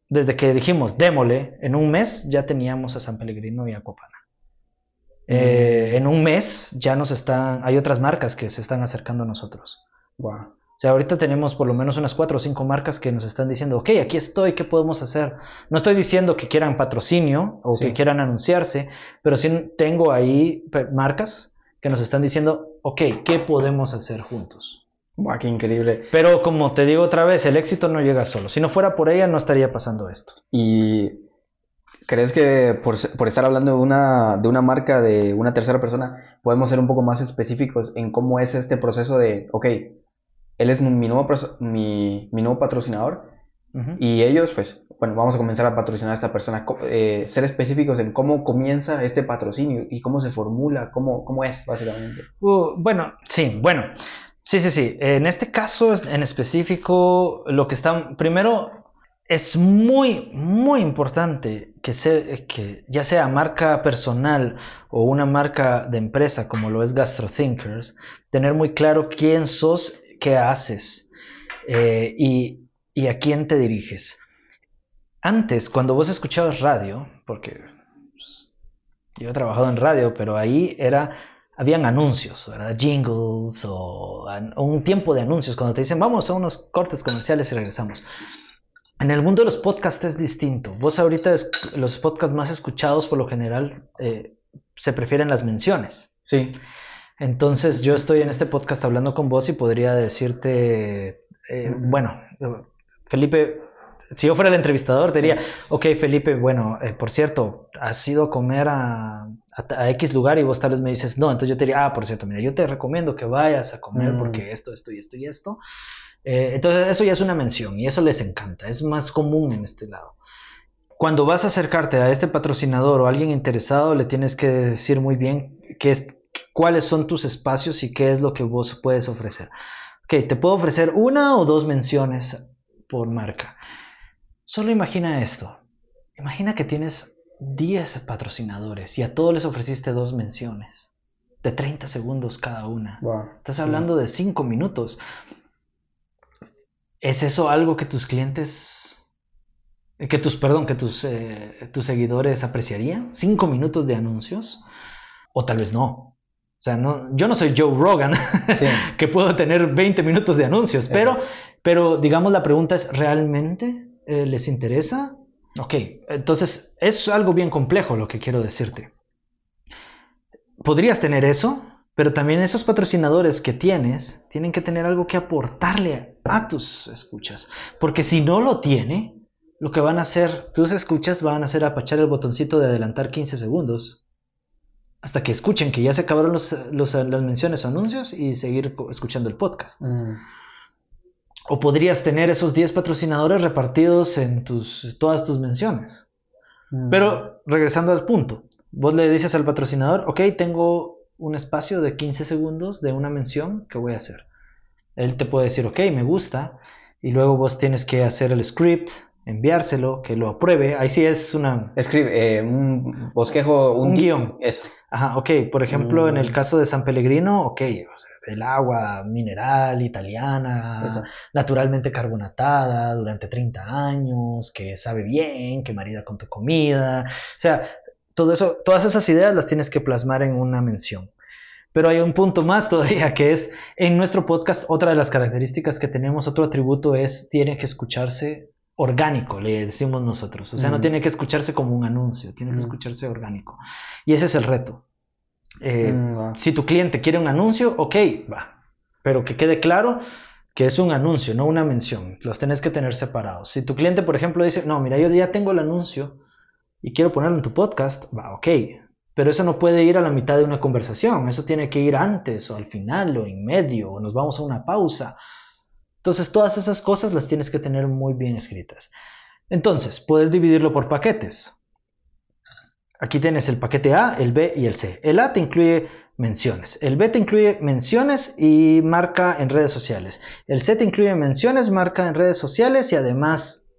desde que dijimos démole, en un mes ya teníamos a San Pellegrino y a Copana. Eh, mm. en un mes ya nos están, hay otras marcas que se están acercando a nosotros. Wow. O sea, ahorita tenemos por lo menos unas cuatro o cinco marcas que nos están diciendo, ok, aquí estoy, ¿qué podemos hacer? No estoy diciendo que quieran patrocinio o que quieran anunciarse, pero sí tengo ahí marcas que nos están diciendo, ok, ¿qué podemos hacer juntos? Wow, qué increíble. Pero como te digo otra vez, el éxito no llega solo. Si no fuera por ella, no estaría pasando esto. Y ¿Crees que por, por, estar hablando de una, de una marca de una tercera persona, podemos ser un poco más específicos en cómo es este proceso de, ok, él es mi nuevo, mi, nuevo patrocinador y ellos, pues, bueno, vamos a comenzar a patrocinar a esta persona, eh, ser específicos en cómo comienza este patrocinio y cómo se formula, cómo, cómo es, básicamente. Uh, bueno, sí, bueno, sí, sí, sí. En este caso en específico, lo que está, primero, es muy, muy importante que, se, que ya sea marca personal o una marca de empresa como lo es GastroThinkers, tener muy claro quién sos qué haces eh, y, a quién te diriges. Antes, cuando vos escuchabas radio, porque pues, yo he trabajado en radio, pero ahí era, habían anuncios, ¿verdad? Jingles o, un tiempo de anuncios, cuando te dicen, vamos a unos cortes comerciales y regresamos. En el mundo de los podcasts es distinto. Vos ahorita los podcasts más escuchados por lo general eh, se prefieren las menciones. Sí. Entonces yo estoy en este podcast hablando con vos y podría decirte, eh, bueno, Felipe, si yo fuera el entrevistador, te diría, ok, Felipe, bueno, eh, por cierto, has ido a comer a, X lugar y vos tal vez me dices, no, entonces yo te diría, ah, por cierto, mira, yo te recomiendo que vayas a comer mm. porque esto, esto y esto y esto. Eh, entonces eso ya es una mención y eso les encanta, es más común en este lado. Cuando vas a acercarte a este patrocinador o a alguien interesado, le tienes que decir muy bien que es, cuáles son tus espacios y qué es lo que vos puedes ofrecer. Ok, te puedo ofrecer una o dos menciones por marca. Solo imagina esto. Imagina que tienes 10 patrocinadores y a todos les ofreciste dos menciones de 30 segundos cada una. Estás hablando de 5 minutos. ¿Es eso algo que tus clientes, que tus, perdón, que tus, eh, tus seguidores apreciarían? ¿Cinco minutos de anuncios? O tal vez no. O sea, no, yo no soy Joe Rogan, que puedo tener 20 minutos de anuncios, pero, pero digamos la pregunta es, ¿realmente eh, les interesa? Ok, entonces es algo bien complejo lo que quiero decirte. Podrías tener eso, pero también esos patrocinadores que tienes tienen que tener algo que aportarle a tus escuchas, porque si no lo tiene, lo que van a hacer tus escuchas van a hacer apachar el botoncito de adelantar 15 segundos hasta que escuchen que ya se acabaron las menciones o anuncios y seguir escuchando el podcast. Mm. O podrías tener esos 10 patrocinadores repartidos en tus, todas tus menciones. Mm. Pero regresando al punto, vos le dices al patrocinador, ok, tengo un espacio de 15 segundos de una mención que voy a hacer. Él te puede decir, ok, me gusta, y luego vos tienes que hacer el script, enviárselo, que lo apruebe. Ahí sí es una... Escribe, eh, un bosquejo, un, guion. Eso. Ajá, ok. Por ejemplo, en el mm. caso de San Pellegrino, ok, el agua mineral italiana, naturalmente carbonatada durante 30 años, que sabe bien, que marida con tu comida. O sea, todo eso, todas esas ideas las tienes que plasmar en una mención. Pero hay un punto más todavía que es en nuestro podcast, otra de las características que tenemos, otro atributo es, tiene que escucharse orgánico, le decimos nosotros. O sea, no tiene que escucharse como un anuncio, tiene que escucharse orgánico. Y ese es el reto. Eh, mm, si tu cliente quiere un anuncio, ok, va. Pero que quede claro que es un anuncio, no una mención. Los tenés que tener separados. Si tu cliente, por ejemplo, dice, no, mira, yo ya tengo el anuncio y quiero ponerlo en tu podcast, va, ok. Pero eso no puede ir a la mitad de una conversación, eso tiene que ir antes o al final o en medio o nos vamos a una pausa. Entonces todas esas cosas las tienes que tener muy bien escritas. Entonces, puedes dividirlo por paquetes. Aquí tienes el paquete A, el B y el C. El A te incluye menciones. El B te incluye menciones y marca en redes sociales. El C te incluye menciones, marca en redes sociales y además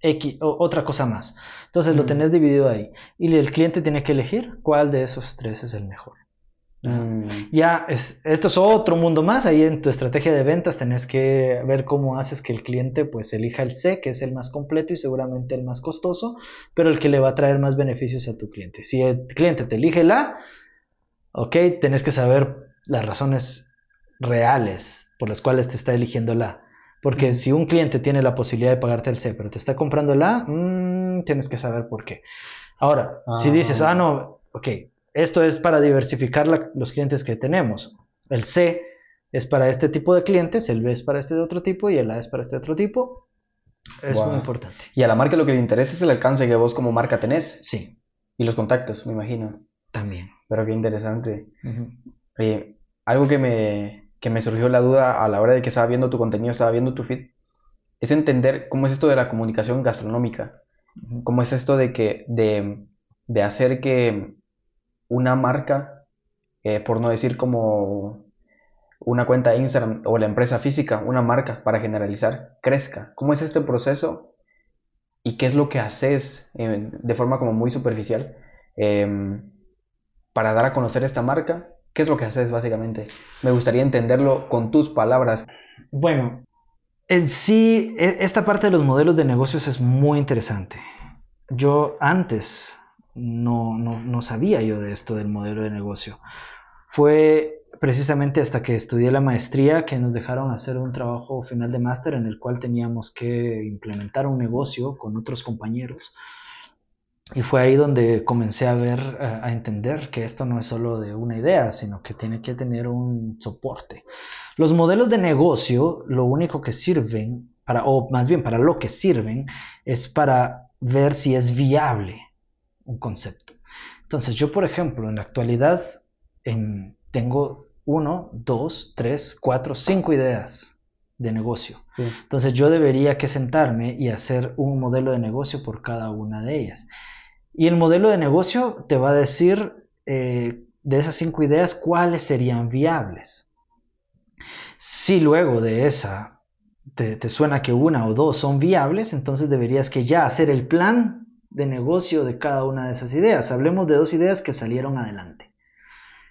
X, otra cosa más. Entonces lo tenés dividido ahí. Y el cliente tiene que elegir cuál de esos tres es el mejor. Mm. Ya, es, esto es otro mundo más. Ahí en tu estrategia de ventas tenés que ver cómo haces que el cliente pues elija el C, que es el más completo y seguramente el más costoso, pero el que le va a traer más beneficios a tu cliente. Si el cliente te elige el A, ok, tenés que saber las razones reales por las cuales te está eligiendo el A. Porque si un cliente tiene la posibilidad de pagarte el C, pero te está comprando el A, mm, tienes que saber por qué. Ahora, si dices, ah, no, ok, esto es para diversificar los clientes que tenemos. El C es para este tipo de clientes, el B es para este de otro tipo y el A es para este otro tipo. Es muy importante. Y a la marca lo que le interesa es el alcance que vos como marca tenés. Sí. Y los contactos, me imagino. También. Pero qué interesante. algo que me, que me surgió la duda a la hora de que estaba viendo tu contenido, estaba viendo tu feed, es entender cómo es esto de la comunicación gastronómica. Cómo es esto de que, de, de hacer que una marca, eh, por no decir como una cuenta de Instagram o la empresa física, una marca para generalizar, crezca. ¿Cómo es este proceso y qué es lo que haces eh, de forma como muy superficial em, para dar a conocer esta marca? ¿Qué es lo que haces básicamente? Me gustaría entenderlo con tus palabras. Bueno, en sí, e, esta parte de los modelos de negocios es muy interesante. Yo antes no, no, no sabía yo de esto del modelo de negocio. Fue precisamente hasta que estudié la maestría que nos dejaron hacer un trabajo final de máster en el cual teníamos que implementar un negocio con otros compañeros. Y fue ahí donde comencé a ver, a entender que esto no es solo de una idea, sino que tiene que tener un soporte. Los modelos de negocio, lo único que sirven, para, o más bien para lo que sirven, es para ver si es viable un concepto. Entonces yo, por ejemplo, en la actualidad tengo uno, dos, tres, cuatro, cinco ideas de negocio. Entonces yo debería que sentarme y hacer un modelo de negocio por cada una de ellas. Y el modelo de negocio te va a decir eh, de esas cinco ideas cuáles serían viables. Si luego de esa te, te, suena que una o dos son viables, entonces deberías que ya hacer el plan de negocio de cada una de esas ideas. Hablemos de dos ideas que salieron adelante.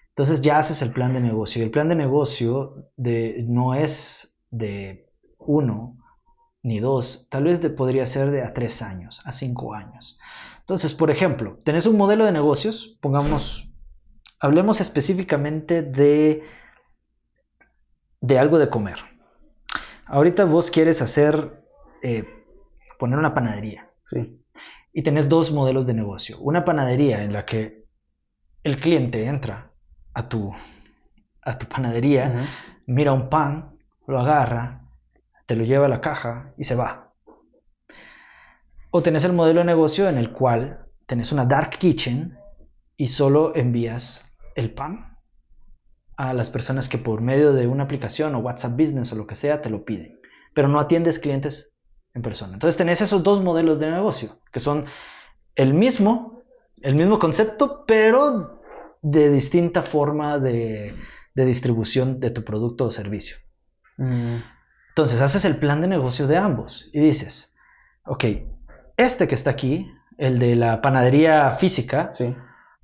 Entonces ya haces el plan de negocio. Y el plan de negocio de, no es de uno ni dos, tal vez podría ser de a tres años, a cinco años. Entonces, por ejemplo, tenés un modelo de negocios, pongamos, hablemos específicamente de, de algo de comer. Ahorita vos quieres hacer, eh, poner una panadería. Sí y tenés dos modelos de negocio. Una panadería en la que el cliente entra a tu, a tu panadería, mira un pan, lo agarra, te lo lleva a la caja y se va. O tenés el modelo de negocio en el cual tenés una dark kitchen y solo envías el pan a las personas que por medio de una aplicación o WhatsApp Business o lo que sea te lo piden. pero no atiendes clientes en persona. Entonces tenés esos dos modelos de negocio, que son el mismo, el mismo concepto, pero de distinta forma de, distribución de tu producto o servicio. Mm. Entonces haces el plan de negocio de ambos y dices, ok, este que está aquí, el de la panadería física,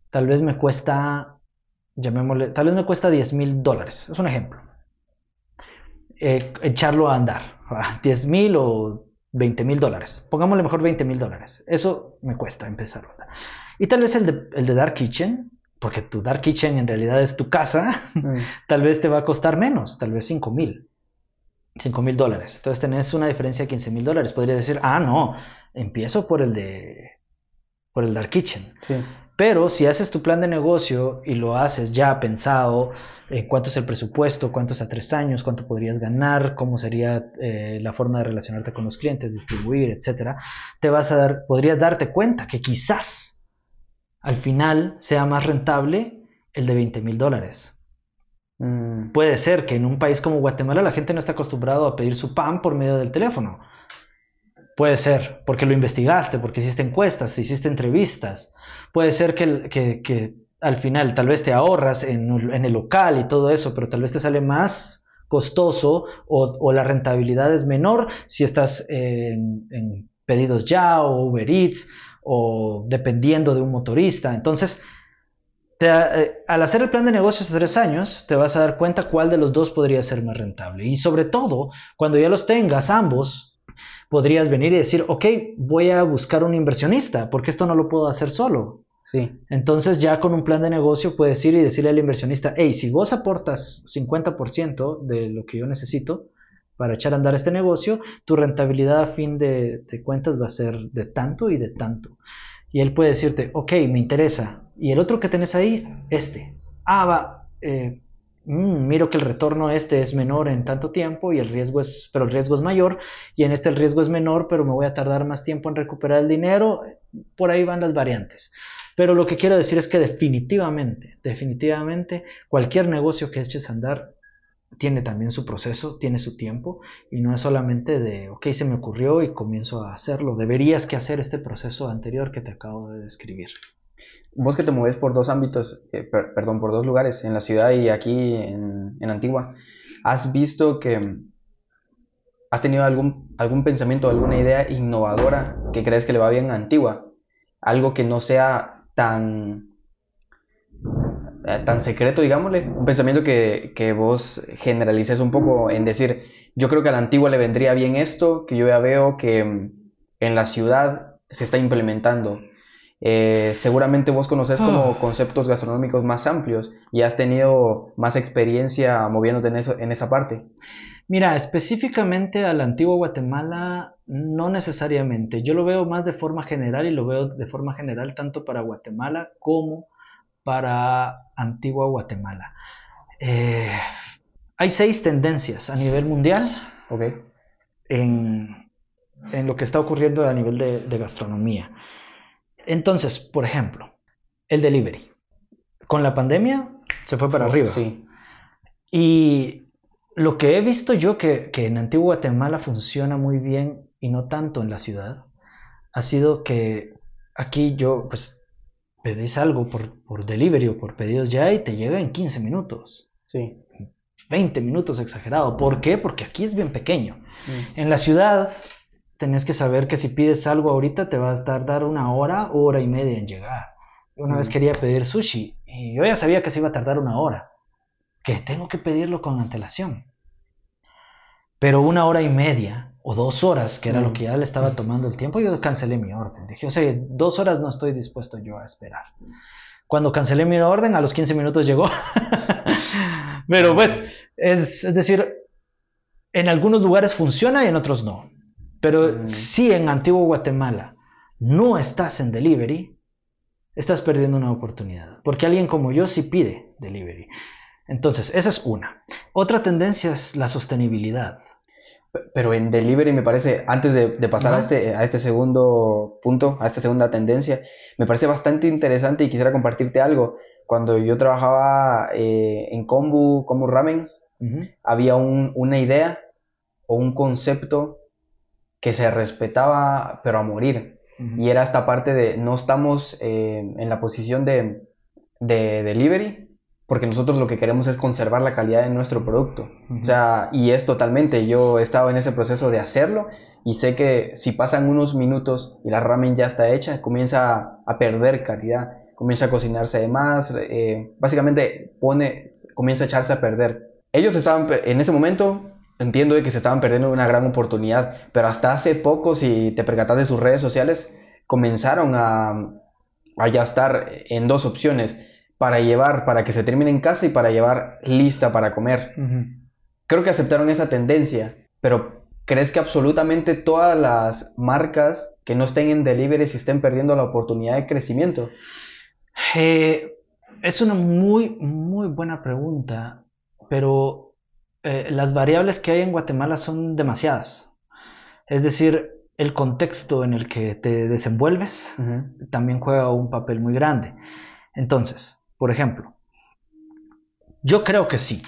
tal vez me cuesta, llamémosle, tal vez me cuesta 10 mil dólares, es un ejemplo. Eh, echarlo a andar, 10 mil o 20 mil dólares. Pongámosle mejor 20 mil dólares. Eso me cuesta empezar. Y tal vez el de, el de, Dark Kitchen, porque tu Dark Kitchen en realidad es tu casa, mm. tal vez te va a costar menos, tal vez 5 mil. 5 mil dólares. Entonces tenés una diferencia de 15 mil dólares. Podría decir, ah, no, empiezo por el de por el Dark Kitchen. Sí. Pero si haces tu plan de negocio y lo haces ya pensado en cuánto es el presupuesto, cuánto es a tres años, cuánto podrías ganar, cómo sería eh, la forma de relacionarte con los clientes, distribuir, etcétera, te vas a dar, podrías darte cuenta que quizás al final sea más rentable el de 20 mil dólares. Mm. Puede ser que en un país como Guatemala la gente no está acostumbrado a pedir su pan por medio del teléfono. Puede ser porque lo investigaste, porque hiciste encuestas, hiciste entrevistas. Puede ser que, al final tal vez te ahorras en, el local y todo eso, pero tal vez te sale más costoso o, la rentabilidad es menor si estás en, pedidos ya o Uber Eats o dependiendo de un motorista. Entonces, eh, al hacer el plan de negocios de tres años, te vas a dar cuenta cuál de los dos podría ser más rentable. Y sobre todo, cuando ya los tengas ambos, podrías venir y decir, ok, voy a buscar un inversionista, porque esto no lo puedo hacer solo. Sí. Entonces ya con un plan de negocio puedes ir y decirle al inversionista, hey, si vos aportas 50% de lo que yo necesito para echar a andar este negocio, tu rentabilidad a fin de, cuentas va a ser de tanto y de tanto. Y él puede decirte, ok, me interesa. Y el otro que tenés ahí, este. Ah, va, eh, Mm, miro que el retorno este es menor en tanto tiempo y el riesgo es, pero el riesgo es mayor y en este el riesgo es menor, pero me voy a tardar más tiempo en recuperar el dinero. Por ahí van las variantes. Pero lo que quiero decir es que definitivamente, definitivamente, cualquier negocio que eches a andar tiene también su proceso, tiene su tiempo y no es solamente de, ok, se me ocurrió y comienzo a hacerlo. Deberías que hacer este proceso anterior que te acabo de describir vos que te mueves por dos ámbitos, eh, perdón, por dos lugares, en la ciudad y aquí en, Antigua, ¿has visto que has tenido algún, algún pensamiento, alguna idea innovadora que crees que le va bien a Antigua? Algo que no sea tan, eh, tan secreto, digámosle. Un pensamiento que, que vos generalices un poco en decir, yo creo que a la Antigua le vendría bien esto, que yo ya veo que en la ciudad se está implementando eh, seguramente vos conoces como ah. conceptos gastronómicos más amplios y has tenido más experiencia moviéndote en, eso, en esa parte. Mira, específicamente a la antigua Guatemala, no necesariamente. Yo lo veo más de forma general y lo veo de forma general tanto para Guatemala como para antigua Guatemala. Eh, hay seis tendencias a nivel mundial en, lo que está ocurriendo a nivel de gastronomía. Entonces, por ejemplo, el delivery. Con la pandemia se fue para arriba. Sí. Y lo que he visto yo que, en Antigua Guatemala funciona muy bien y no tanto en la ciudad, ha sido que aquí yo, pues, pedís algo por, por delivery o por pedidos ya y te llega en 15 minutos. Sí. 20 minutos exagerado. ¿Por qué? Porque aquí es bien pequeño. Mm. En la ciudad tenés que saber que si pides algo ahorita te va a tardar una hora, hora y media en llegar. Una vez quería pedir sushi y yo ya sabía que se iba a tardar una hora, que tengo que pedirlo con antelación. Pero una hora y media o dos horas, que era lo que ya le estaba tomando el tiempo, yo cancelé mi orden. Dije, o sea, dos horas no estoy dispuesto yo a esperar. Cuando cancelé mi orden, a los 15 minutos llegó. Pero pues, es, es decir, en algunos lugares funciona y en otros no. Pero mm. si en Antiguo Guatemala no estás en delivery, estás perdiendo una oportunidad. Porque alguien como yo sí pide delivery. Entonces, esa es una. Otra tendencia es la sostenibilidad. Pero en delivery me parece, antes de, pasar a, este, a este segundo punto, a esta segunda tendencia, me parece bastante interesante y quisiera compartirte algo. Cuando yo trabajaba eh, en Kombu, Kombu Ramen, había una idea o un concepto que se respetaba, pero a morir. Y era esta parte de no estamos eh, en la posición de, de delivery, porque nosotros lo que queremos es conservar la calidad de nuestro producto. O sea, y es totalmente, yo he estado en ese proceso de hacerlo y sé que si pasan unos minutos y la ramen ya está hecha, comienza a perder calidad, comienza a cocinarse de más, eh, básicamente pone, comienza a echarse a perder. Ellos estaban, en ese momento, entiendo de que se estaban perdiendo una gran oportunidad, pero hasta hace poco, si te percatas de sus redes sociales, comenzaron a, a ya estar en dos opciones, para llevar, para que se termine en casa y para llevar lista para comer. Creo que aceptaron esa tendencia, pero ¿Crees que absolutamente todas las marcas que no estén en delivery se estén perdiendo la oportunidad de crecimiento? Eh, es una muy, muy buena pregunta, pero eh, las variables que hay en Guatemala son demasiadas. Es decir, el contexto en el que te desenvuelves también juega un papel muy grande. Entonces, por ejemplo, yo creo que sí,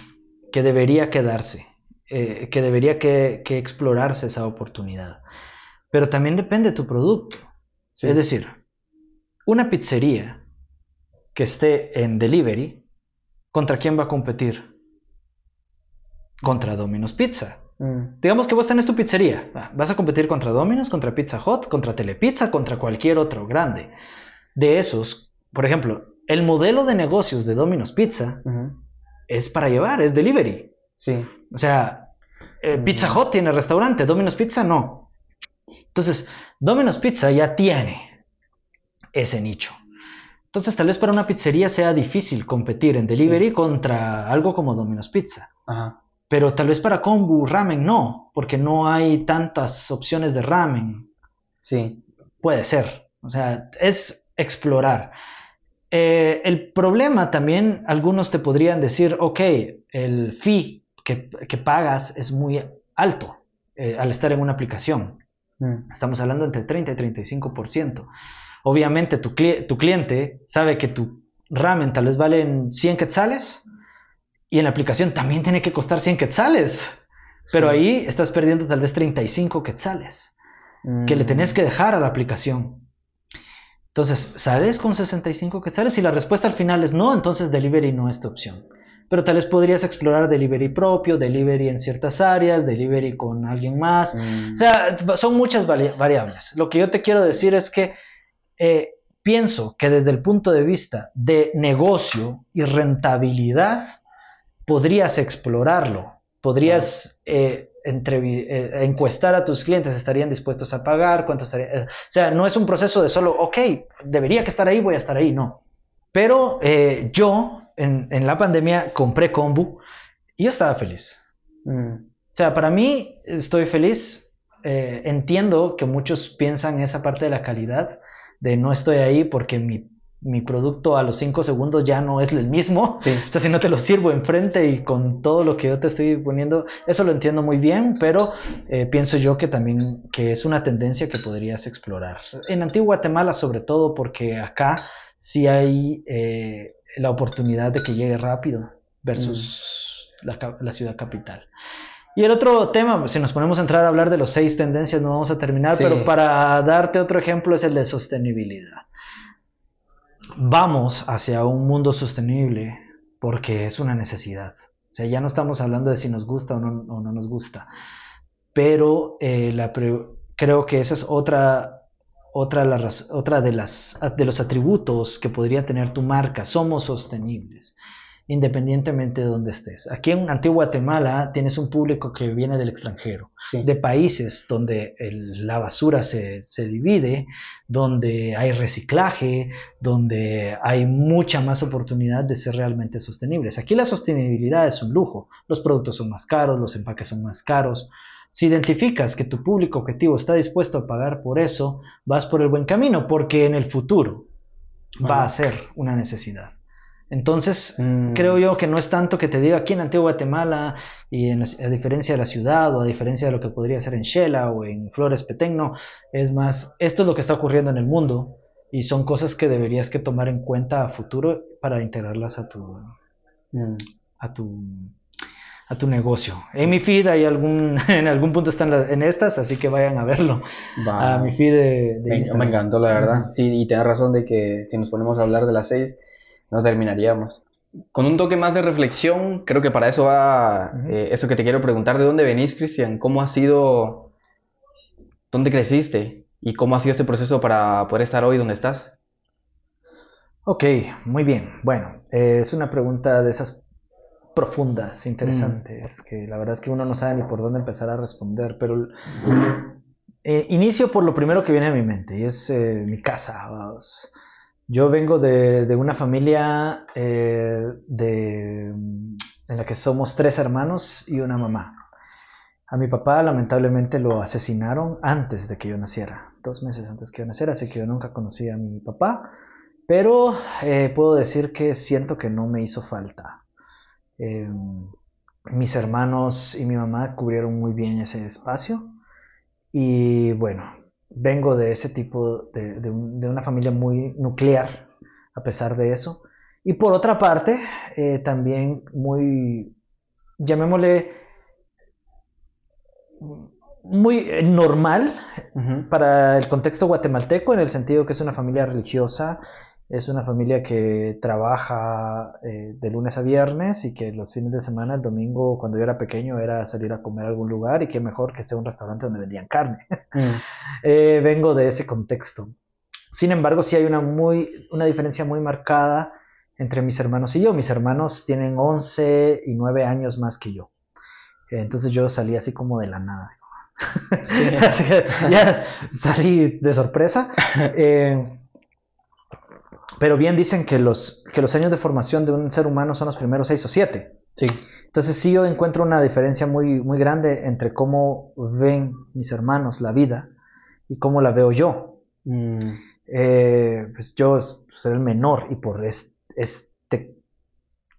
que debería quedarse eh, que debería que, explorarse esa oportunidad. Pero también depende de tu producto. Es decir, una pizzería que esté en delivery, ¿contra quién va a competir? Contra Domino's Pizza. Mm. Digamos que vos tenés tu pizzería. Vas a competir contra Domino's, contra Pizza Hut, contra Telepizza, contra cualquier otro grande. De esos, por ejemplo, el modelo de negocios de Domino's Pizza es para llevar, es delivery. Sí. O sea, eh, Pizza Hut tiene restaurante, Domino's Pizza no. Entonces, Domino's Pizza ya tiene ese nicho. Entonces, tal vez para una pizzería sea difícil competir en delivery contra algo como Domino's Pizza. Pero tal vez para Kombu Ramen no, porque no hay tantas opciones de ramen. Sí. Puede ser. O sea, es explorar. Eh, el problema también, algunos te podrían decir, ok, el fee que, pagas es muy alto eh, al estar en una aplicación. Mm. Estamos hablando entre 30 y 35%. Obviamente tu, tu cliente sabe que tu ramen tal vez vale 100 quetzales y en la aplicación también tiene que costar 100 quetzales. Pero ahí estás perdiendo tal vez 35 quetzales que le tenés mm. que dejar a la aplicación. Entonces, ¿sales con 65 quetzales? Si la respuesta al final es no, entonces delivery no es tu opción pero tal vez podrías explorar delivery propio, delivery en ciertas áreas, delivery con alguien más. Mm. O sea, son muchas variables. Lo que yo te quiero decir es que eh, pienso que desde el punto de vista de negocio y rentabilidad, podrías explorarlo, podrías eh, eh, encuestar a tus clientes, estarían dispuestos a pagar, cuánto estaría... o sea, no es un proceso de solo, ok, debería que estar ahí, voy a estar ahí, no. Pero yo en, la pandemia compré Combu y yo estaba feliz. Mm. O sea, para mí estoy feliz. Eh, entiendo que muchos piensan esa parte de la calidad, de no estoy ahí porque mi, producto a los 5 segundos ya no es el mismo. O sea, si no te lo sirvo enfrente y con todo lo que yo te estoy poniendo, eso lo entiendo muy bien, pero eh, pienso yo que también que es una tendencia que podrías explorar. En Antigua Guatemala sobre todo porque acá sí hay... Eh, la oportunidad de que llegue rápido versus mm. la, ciudad capital. Y el otro tema, si nos ponemos a entrar a hablar de los seis tendencias, no vamos a terminar, pero para darte otro ejemplo es el de sostenibilidad. Vamos hacia un mundo sostenible porque es una necesidad. O sea, ya no estamos hablando de si nos gusta o no, no nos gusta, pero eh, creo que esa es otra otra de, las, de los atributos que podría tener tu marca, somos sostenibles, independientemente de dónde estés. Aquí en Antigua Guatemala tienes un público que viene del extranjero, de países donde la basura se, se, divide, donde hay reciclaje, donde hay mucha más oportunidad de ser realmente sostenibles. Aquí la sostenibilidad es un lujo, los productos son más caros, los empaques son más caros, si identificas que tu público objetivo está dispuesto a pagar por eso, vas por el buen camino, porque en el futuro va a ser una necesidad. Entonces, mm. creo yo que no es tanto que te diga aquí en Antigua Guatemala, y a diferencia de la ciudad, o a diferencia de lo que podría ser en Shela o en Flores Petén, no. Es más, esto es lo que está ocurriendo en el mundo, y son cosas que deberías que tomar en cuenta a futuro para integrarlas a tu, mm. a tu a tu negocio. En mi feed hay algún, en algún punto están en estas, así que vayan a verlo. A mi feed de, me, me, encantó, la verdad. Sí, y tienes razón de que si nos ponemos a hablar de las seis, no terminaríamos. Con un toque más de reflexión, creo que para eso va eh, eso que te quiero preguntar. ¿De dónde venís, Cristian? ¿Cómo ha sido, dónde creciste? ¿Y cómo ha sido este proceso para poder estar hoy donde estás? Ok, muy bien. Bueno, eh, es una pregunta de esas profundas, interesantes, mm. que la verdad es que uno no sabe ni por dónde empezar a responder, pero eh, inicio por lo primero que viene a mi mente, y es mi casa. Yo vengo de, una familia eh, de, en la que somos tres hermanos y una mamá. A mi papá lamentablemente lo asesinaron antes de que yo naciera, dos meses antes que yo naciera, así que yo nunca conocí a mi papá, pero eh, puedo decir que siento que no me hizo falta. Em, mis hermanos y mi mamá cubrieron muy bien ese espacio y bueno, vengo de ese tipo, de, una familia muy nuclear, a pesar de eso. Y por otra parte, eh, también muy, llamémosle, muy eh, normal para el contexto guatemalteco, en el sentido que es una familia religiosa es una familia que trabaja eh, de lunes a viernes y que los fines de semana, el domingo, cuando yo era pequeño, era salir a comer a algún lugar y qué mejor que sea un restaurante donde vendían carne. Mm. Eh, vengo de ese contexto. Sin embargo, sí hay una, muy, una diferencia muy marcada entre mis hermanos y yo. Mis hermanos tienen 11 y 9 años más que yo. Entonces yo salí así como de la nada. así que ya salí de sorpresa. Eh, pero bien dicen que los, que los años de formación de un ser humano son los primeros seis o siete. Sí. Entonces sí yo encuentro una diferencia muy, muy grande entre cómo ven mis hermanos la vida y cómo la veo yo. Mm. Eh, pues yo soy el menor y por este,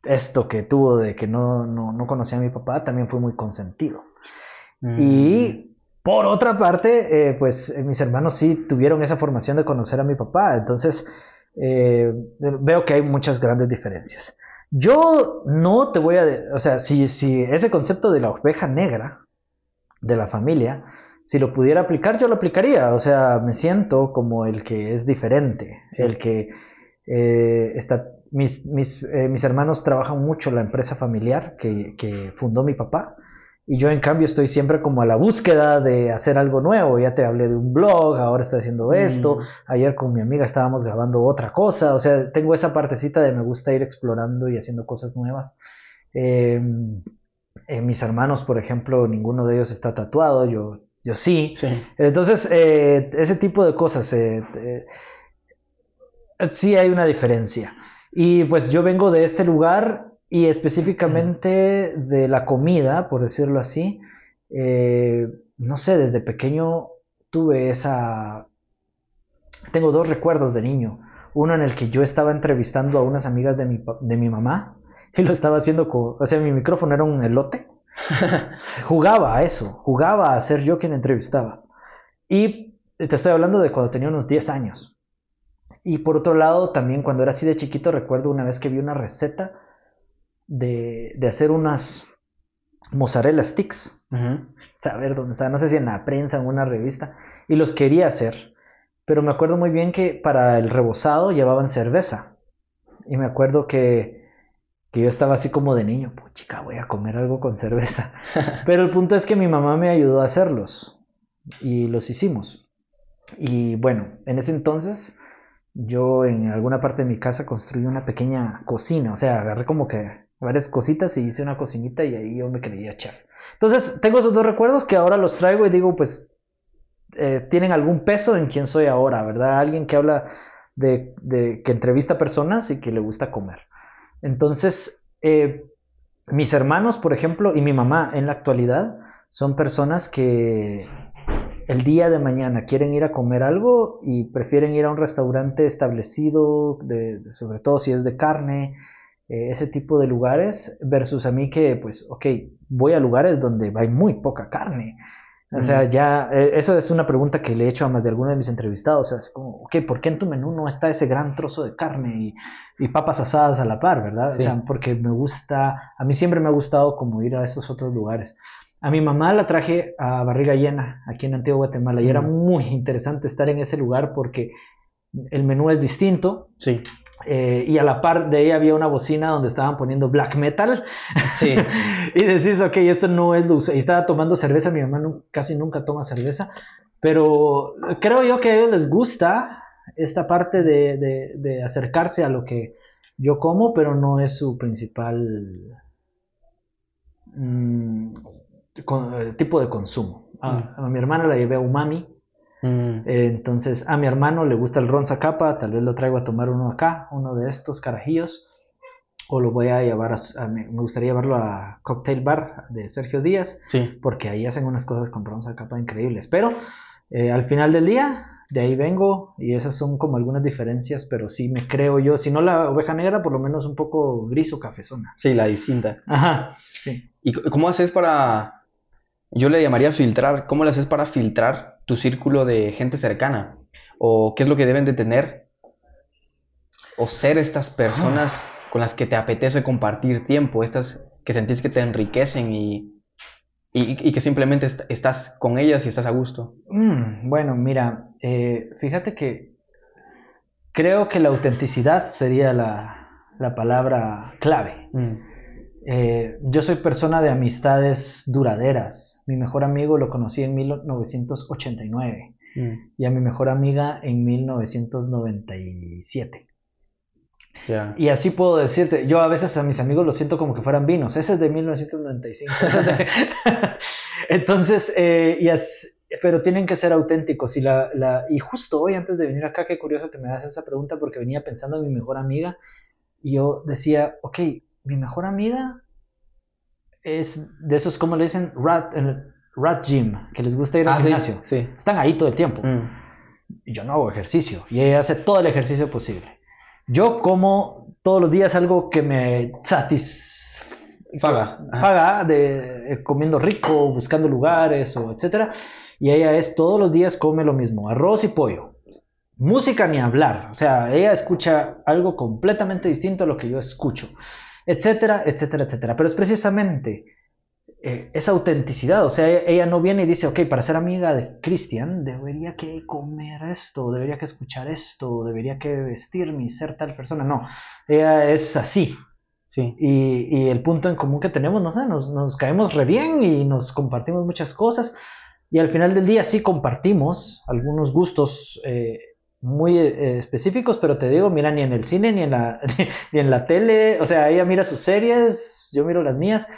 esto que tuvo de que no, no, conocía a mi papá también fue muy consentido. Mm. Y por otra parte, eh, pues mis hermanos sí tuvieron esa formación de conocer a mi papá. Entonces eh, veo que hay muchas grandes diferencias. Yo no te voy a... O sea, si, si ese concepto de la oveja negra de la familia, si lo pudiera aplicar, yo lo aplicaría. O sea, me siento como el que es diferente, el que eh, está... Mis, mis, eh, mis, hermanos trabajan mucho en la empresa familiar que, que fundó mi papá y yo en cambio estoy siempre como a la búsqueda de hacer algo nuevo. Ya te hablé de un blog, ahora estoy haciendo esto. Mm. Ayer con mi amiga estábamos grabando otra cosa. O sea, tengo esa partecita de me gusta ir explorando y haciendo cosas nuevas. Em, eh, mis hermanos, por ejemplo, ninguno de ellos está tatuado. Yo, yo sí. Entonces, eh, ese tipo de cosas. Eh, sí hay una diferencia. Y pues yo vengo de este lugar y específicamente de la comida, por decirlo así, eh, no sé, desde pequeño tuve esa... Tengo dos recuerdos de niño. Uno en el que yo estaba entrevistando a unas amigas de mi, de mi mamá y lo estaba haciendo con... O sea, mi micrófono era un elote. jugaba a eso, jugaba a ser yo quien entrevistaba. Y te estoy hablando de cuando tenía unos 10 años. Y por otro lado, también cuando era así de chiquito, recuerdo una vez que vi una receta de, hacer unas mozzarella sticks. Saber dónde está, no sé si en la prensa o en una revista. Y los quería hacer. Pero me acuerdo muy bien que para el rebozado llevaban cerveza. Y me acuerdo que, que yo estaba así como de niño, pues chica, voy a comer algo con cerveza. Pero el punto es que mi mamá me ayudó a hacerlos. Y los hicimos. Y bueno, en ese entonces yo en alguna parte de mi casa construí una pequeña cocina. O sea, agarré como que varias cositas y hice una cocinita y ahí yo me creía chef. Entonces, tengo esos dos recuerdos que ahora los traigo y digo, pues, eh, tienen algún peso en quién soy ahora, ¿verdad? Alguien que habla de, que entrevista personas y que le gusta comer. Entonces, eh, mis hermanos, por ejemplo, y mi mamá en la actualidad, son personas que el día de mañana quieren ir a comer algo y prefieren ir a un restaurante establecido, sobre todo si es de carne, eh, ese tipo de lugares versus a mí que, pues, ok, voy a lugares donde hay muy poca carne. O sea, ya, eh, eso es una pregunta que le he hecho a más de alguno de mis entrevistados. O sea, es como, ok, ¿por qué en tu menú no está ese gran trozo de carne y, papas asadas a la par, verdad? O sea, porque me gusta, a mí siempre me ha gustado como ir a esos otros lugares. A mi mamá la traje a Barriga Llena, aquí en Antigua Guatemala, y era muy interesante estar en ese lugar porque el menú es distinto. Sí. Eh, y a la par de ella había una bocina donde estaban poniendo black metal. Sí. y decís, ok, esto no es luz. Y estaba tomando cerveza, mi mamá casi nunca toma cerveza. Pero creo yo que a ellos les gusta esta parte de, acercarse a lo que yo como, pero no es su principal mm, tipo de consumo. A, mm. a mi hermana la llevé a Umami Mm. entonces, a mi hermano le gusta el ron zacapa, tal vez lo traigo a tomar uno acá, uno de estos carajillos, o lo voy a llevar a, me gustaría llevarlo a Cocktail Bar de Sergio Díaz, sí. porque ahí hacen unas cosas con ron zacapa increíbles. Pero eh, al final del día, de ahí vengo y esas son como algunas diferencias, pero sí me creo yo, si no la oveja negra, por lo menos un poco gris o cafezona. Sí, la distinta. Ajá, sí. ¿Y cómo haces para, yo le llamaría filtrar, cómo le haces para filtrar tu círculo de gente cercana? ¿O qué es lo que deben de tener? ¿O ser estas personas con las que te apetece compartir tiempo? Estas que sentís que te enriquecen y, y, que simplemente estás con ellas y estás a gusto. Mm, bueno, mira, eh, fíjate que creo que la autenticidad sería la, la palabra clave. Mm. Eh, yo soy persona de amistades duraderas. Mi mejor amigo lo conocí en 1989 mm. y a mi mejor amiga en 1997. Y así puedo decirte, yo a veces a mis amigos los siento como que fueran vinos. Ese es de 1995. Entonces, eh, y pero tienen que ser auténticos. Y, la, y justo hoy, antes de venir acá, qué curioso que me hagas esa pregunta porque venía pensando en mi mejor amiga y yo decía, ok, mi mejor amiga es de esos, como le dicen, rat, rat gym, que les gusta ir al ah, gimnasio. Sí, Están ahí todo el tiempo. Mm. Yo no hago ejercicio. Y ella hace todo el ejercicio posible. Yo como todos los días algo que me satisfaga, de eh, comiendo rico, buscando lugares o etcétera. Y ella es todos los días come lo mismo, arroz y pollo. Música ni hablar. O sea, ella escucha algo completamente distinto a lo que yo escucho etcétera, etcétera, etcétera. Pero es precisamente eh, esa autenticidad, o sea, ella, no viene y dice, ok, para ser amiga de Cristian, debería que comer esto, debería que escuchar esto, debería que vestirme y ser tal persona, no, ella es así. Sí. Y, el punto en común que tenemos, no sé, nos, nos caemos re bien y nos compartimos muchas cosas. Y al final del día sí compartimos algunos gustos eh, muy eh, específicos, pero te digo, mira, ni en el cine, ni en, la, ni en la tele, o sea, ella mira sus series, yo miro las mías.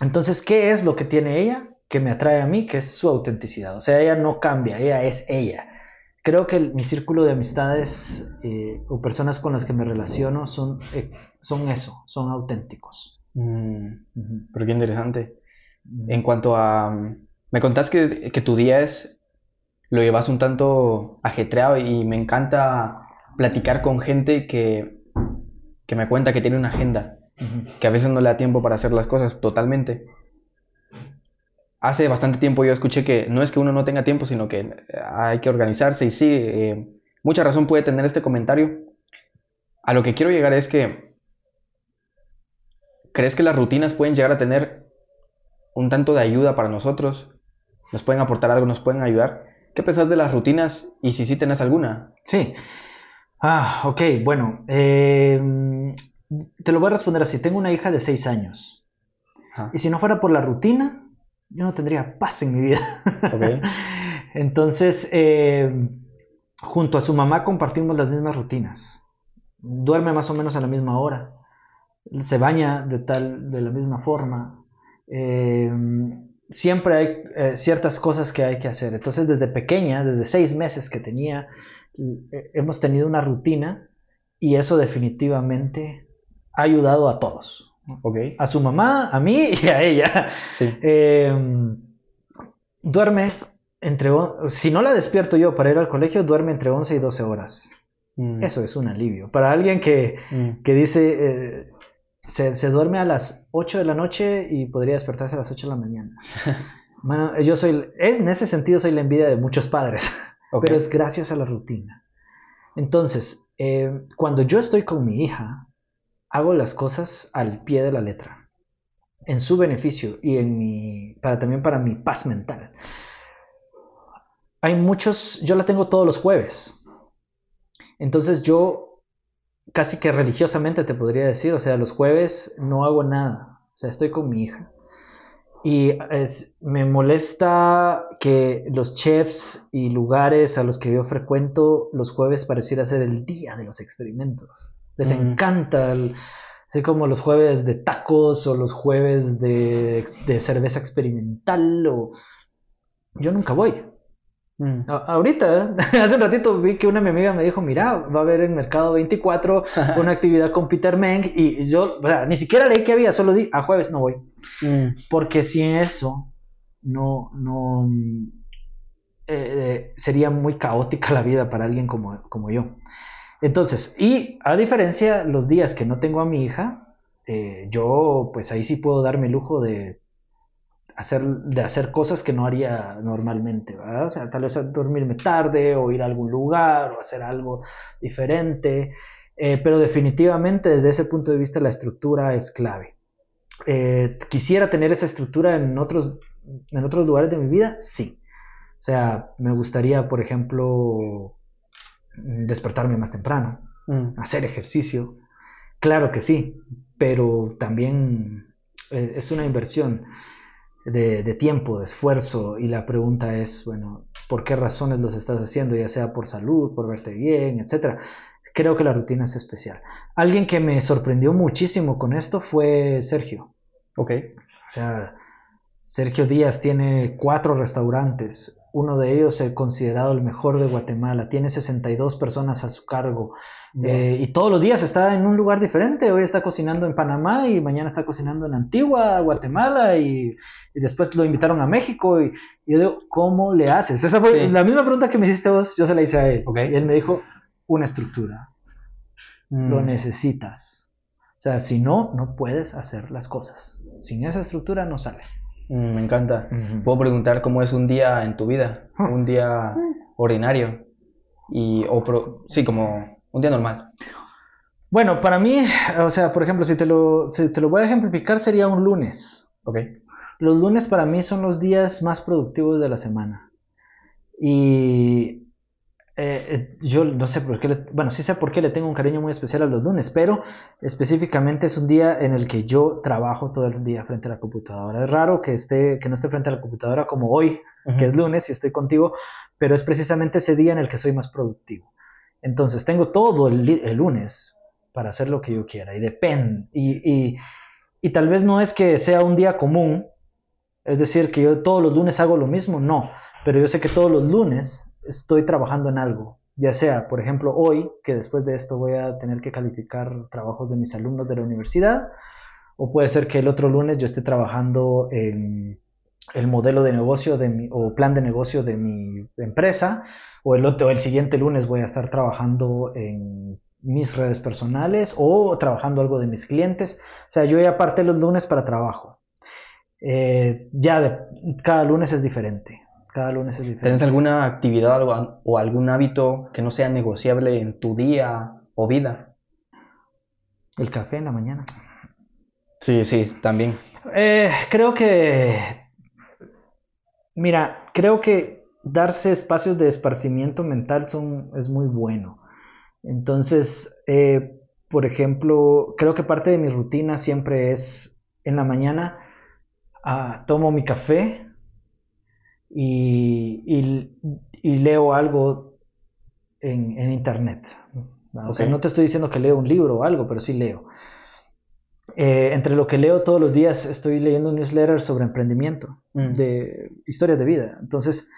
Entonces, ¿qué es lo que tiene ella que me atrae a mí? Que es su autenticidad. O sea, ella no cambia, ella es ella. Creo que mi círculo de amistades eh, o personas con las que me relaciono son, eh, son eso, son auténticos. Mm, pero qué interesante. En cuanto a... Me contás que, que tu día es lo llevas un tanto ajetreado y me encanta platicar con gente que, que me cuenta que tiene una agenda, que a veces no le da tiempo para hacer las cosas totalmente. Hace bastante tiempo yo escuché que no es que uno no tenga tiempo, sino que hay que organizarse y sí, eh, mucha razón puede tener este comentario. A lo que quiero llegar es que, ¿crees que las rutinas pueden llegar a tener un tanto de ayuda para nosotros? ¿Nos pueden aportar algo? ¿Nos pueden ayudar? ¿Qué pensás de las rutinas y si sí tenés alguna? Sí. Ah, ok, bueno. Eh, te lo voy a responder así. Tengo una hija de 6 años. Y si no fuera por la rutina, yo no tendría paz en mi vida. Okay. Entonces, eh, junto a su mamá compartimos las mismas rutinas. Duerme más o menos a la misma hora. Se baña de, tal, de la misma forma. Eh, siempre hay eh, ciertas cosas que hay que hacer. Entonces, desde pequeña, desde seis meses que tenía, eh, hemos tenido una rutina y eso definitivamente ha ayudado a todos. A su mamá, a mí y a ella. Em, duerme entre, si no la despierto yo para ir al colegio, duerme entre 11 y 12 horas. Mm. Eso es un alivio. Para alguien que, mm. que dice, eh, se, duerme a las 8 de la noche y podría despertarse a las 8 de la mañana. yo soy, es, en ese sentido soy la envidia de muchos padres, pero es gracias a la rutina. Entonces, eh, cuando yo estoy con mi hija, hago las cosas al pie de la letra, en su beneficio y en mi, para, también para mi paz mental. Hay muchos, yo la tengo todos los jueves. Entonces yo casi que religiosamente te podría decir, o sea, los jueves no hago nada, o sea, estoy con mi hija. Y me molesta que los chefs y lugares a los que yo frecuento los jueves pareciera ser el día de los experimentos. Les encanta, así como los jueves de tacos o los jueves de, de cerveza experimental. O... Yo nunca voy. Mm. ahorita, hace un ratito vi que una mi amiga me dijo, mira, va a haber en Mercado 24 una actividad con Peter Meng y yo, ni siquiera leí que había, solo di, a jueves no voy. Mm. Porque sin eso, no, no, eh, sería muy caótica la vida para alguien como, como yo. Entonces, y a diferencia, los días que no tengo a mi hija, eh, yo pues ahí sí puedo darme el lujo de hacer, de hacer cosas que no haría normalmente, ¿verdad? O sea, tal vez dormirme tarde o ir a algún lugar o hacer algo diferente, eh, pero definitivamente desde ese punto de vista la estructura es clave. Eh, ¿Quisiera tener esa estructura en otros, en otros lugares de mi vida? Sí. O sea, me gustaría, por ejemplo, despertarme más temprano, mm. hacer ejercicio. Claro que sí, pero también eh, es una inversión de, tiempo, de esfuerzo, y la pregunta es, bueno, ¿por qué razones los estás haciendo? Ya sea por salud, por verte bien, etcétera. Creo que la rutina es especial. Alguien que me sorprendió muchísimo con esto fue Sergio. Ok. O sea, Sergio Díaz tiene cuatro restaurantes. Uno de ellos es considerado el mejor de Guatemala. Tiene 62 personas a su cargo. Eh, y todos los días está en un lugar diferente. Hoy está cocinando en Panamá y mañana está cocinando en Antigua, Guatemala y, después lo invitaron a México. Y, yo digo, ¿cómo le haces? Esa fue la misma pregunta que me hiciste vos, yo se la hice a él. Y él me dijo, una estructura. Lo mm. necesitas. O sea, si no, no puedes hacer las cosas. Sin esa estructura no sale. Mm, me encanta. Puedo preguntar cómo es un día en tu vida, ah. un día ordinario. Y, o sí, como un día normal. Bueno, para mí, o sea, por ejemplo, si te lo, te lo voy a ejemplificar, sería un lunes. Ok. Los lunes para mí son los días más productivos de la semana. Y eh, eh, yo no sé por qué, bueno, sí sé por qué le tengo un cariño muy especial a los lunes, pero específicamente es un día en el que yo trabajo todo el día frente a la computadora. Es raro que, esté, que no esté frente a la computadora como hoy, que es lunes y estoy contigo, pero es precisamente ese día en el que soy más productivo. Entonces tengo todo el, lunes para hacer lo que yo quiera y depende. Y, y, tal vez no es que sea un día común, es decir, que yo todos los lunes hago lo mismo, no, pero yo sé que todos los lunes estoy trabajando en algo, ya sea, por ejemplo, hoy, que después de esto voy a tener que calificar trabajos de mis alumnos de la universidad, o puede ser que el otro lunes yo esté trabajando en el modelo de negocio de mi, o plan de negocio de mi empresa, o el, otro, el siguiente lunes voy a estar trabajando en mis redes personales o trabajando algo de mis clientes. O sea, yo ya aparte los lunes para trabajo. Eh, ya de, cada lunes es diferente. Cada lunes es diferente. ¿Tienes alguna actividad o algún hábito que no sea negociable en tu día o vida? El café en la mañana. Sí, sí, también. Eh, creo que. Mira, creo que darse espacios de esparcimiento mental son, es muy bueno. Entonces, eh, por ejemplo, creo que parte de mi rutina siempre es en la mañana ah, tomo mi café y, leo algo en, internet. O sea, no te estoy diciendo que leo un libro o algo, pero sí leo. Eh, entre lo que leo todos los días, estoy leyendo un newsletter sobre emprendimiento, mm. de historias de vida. Entonces,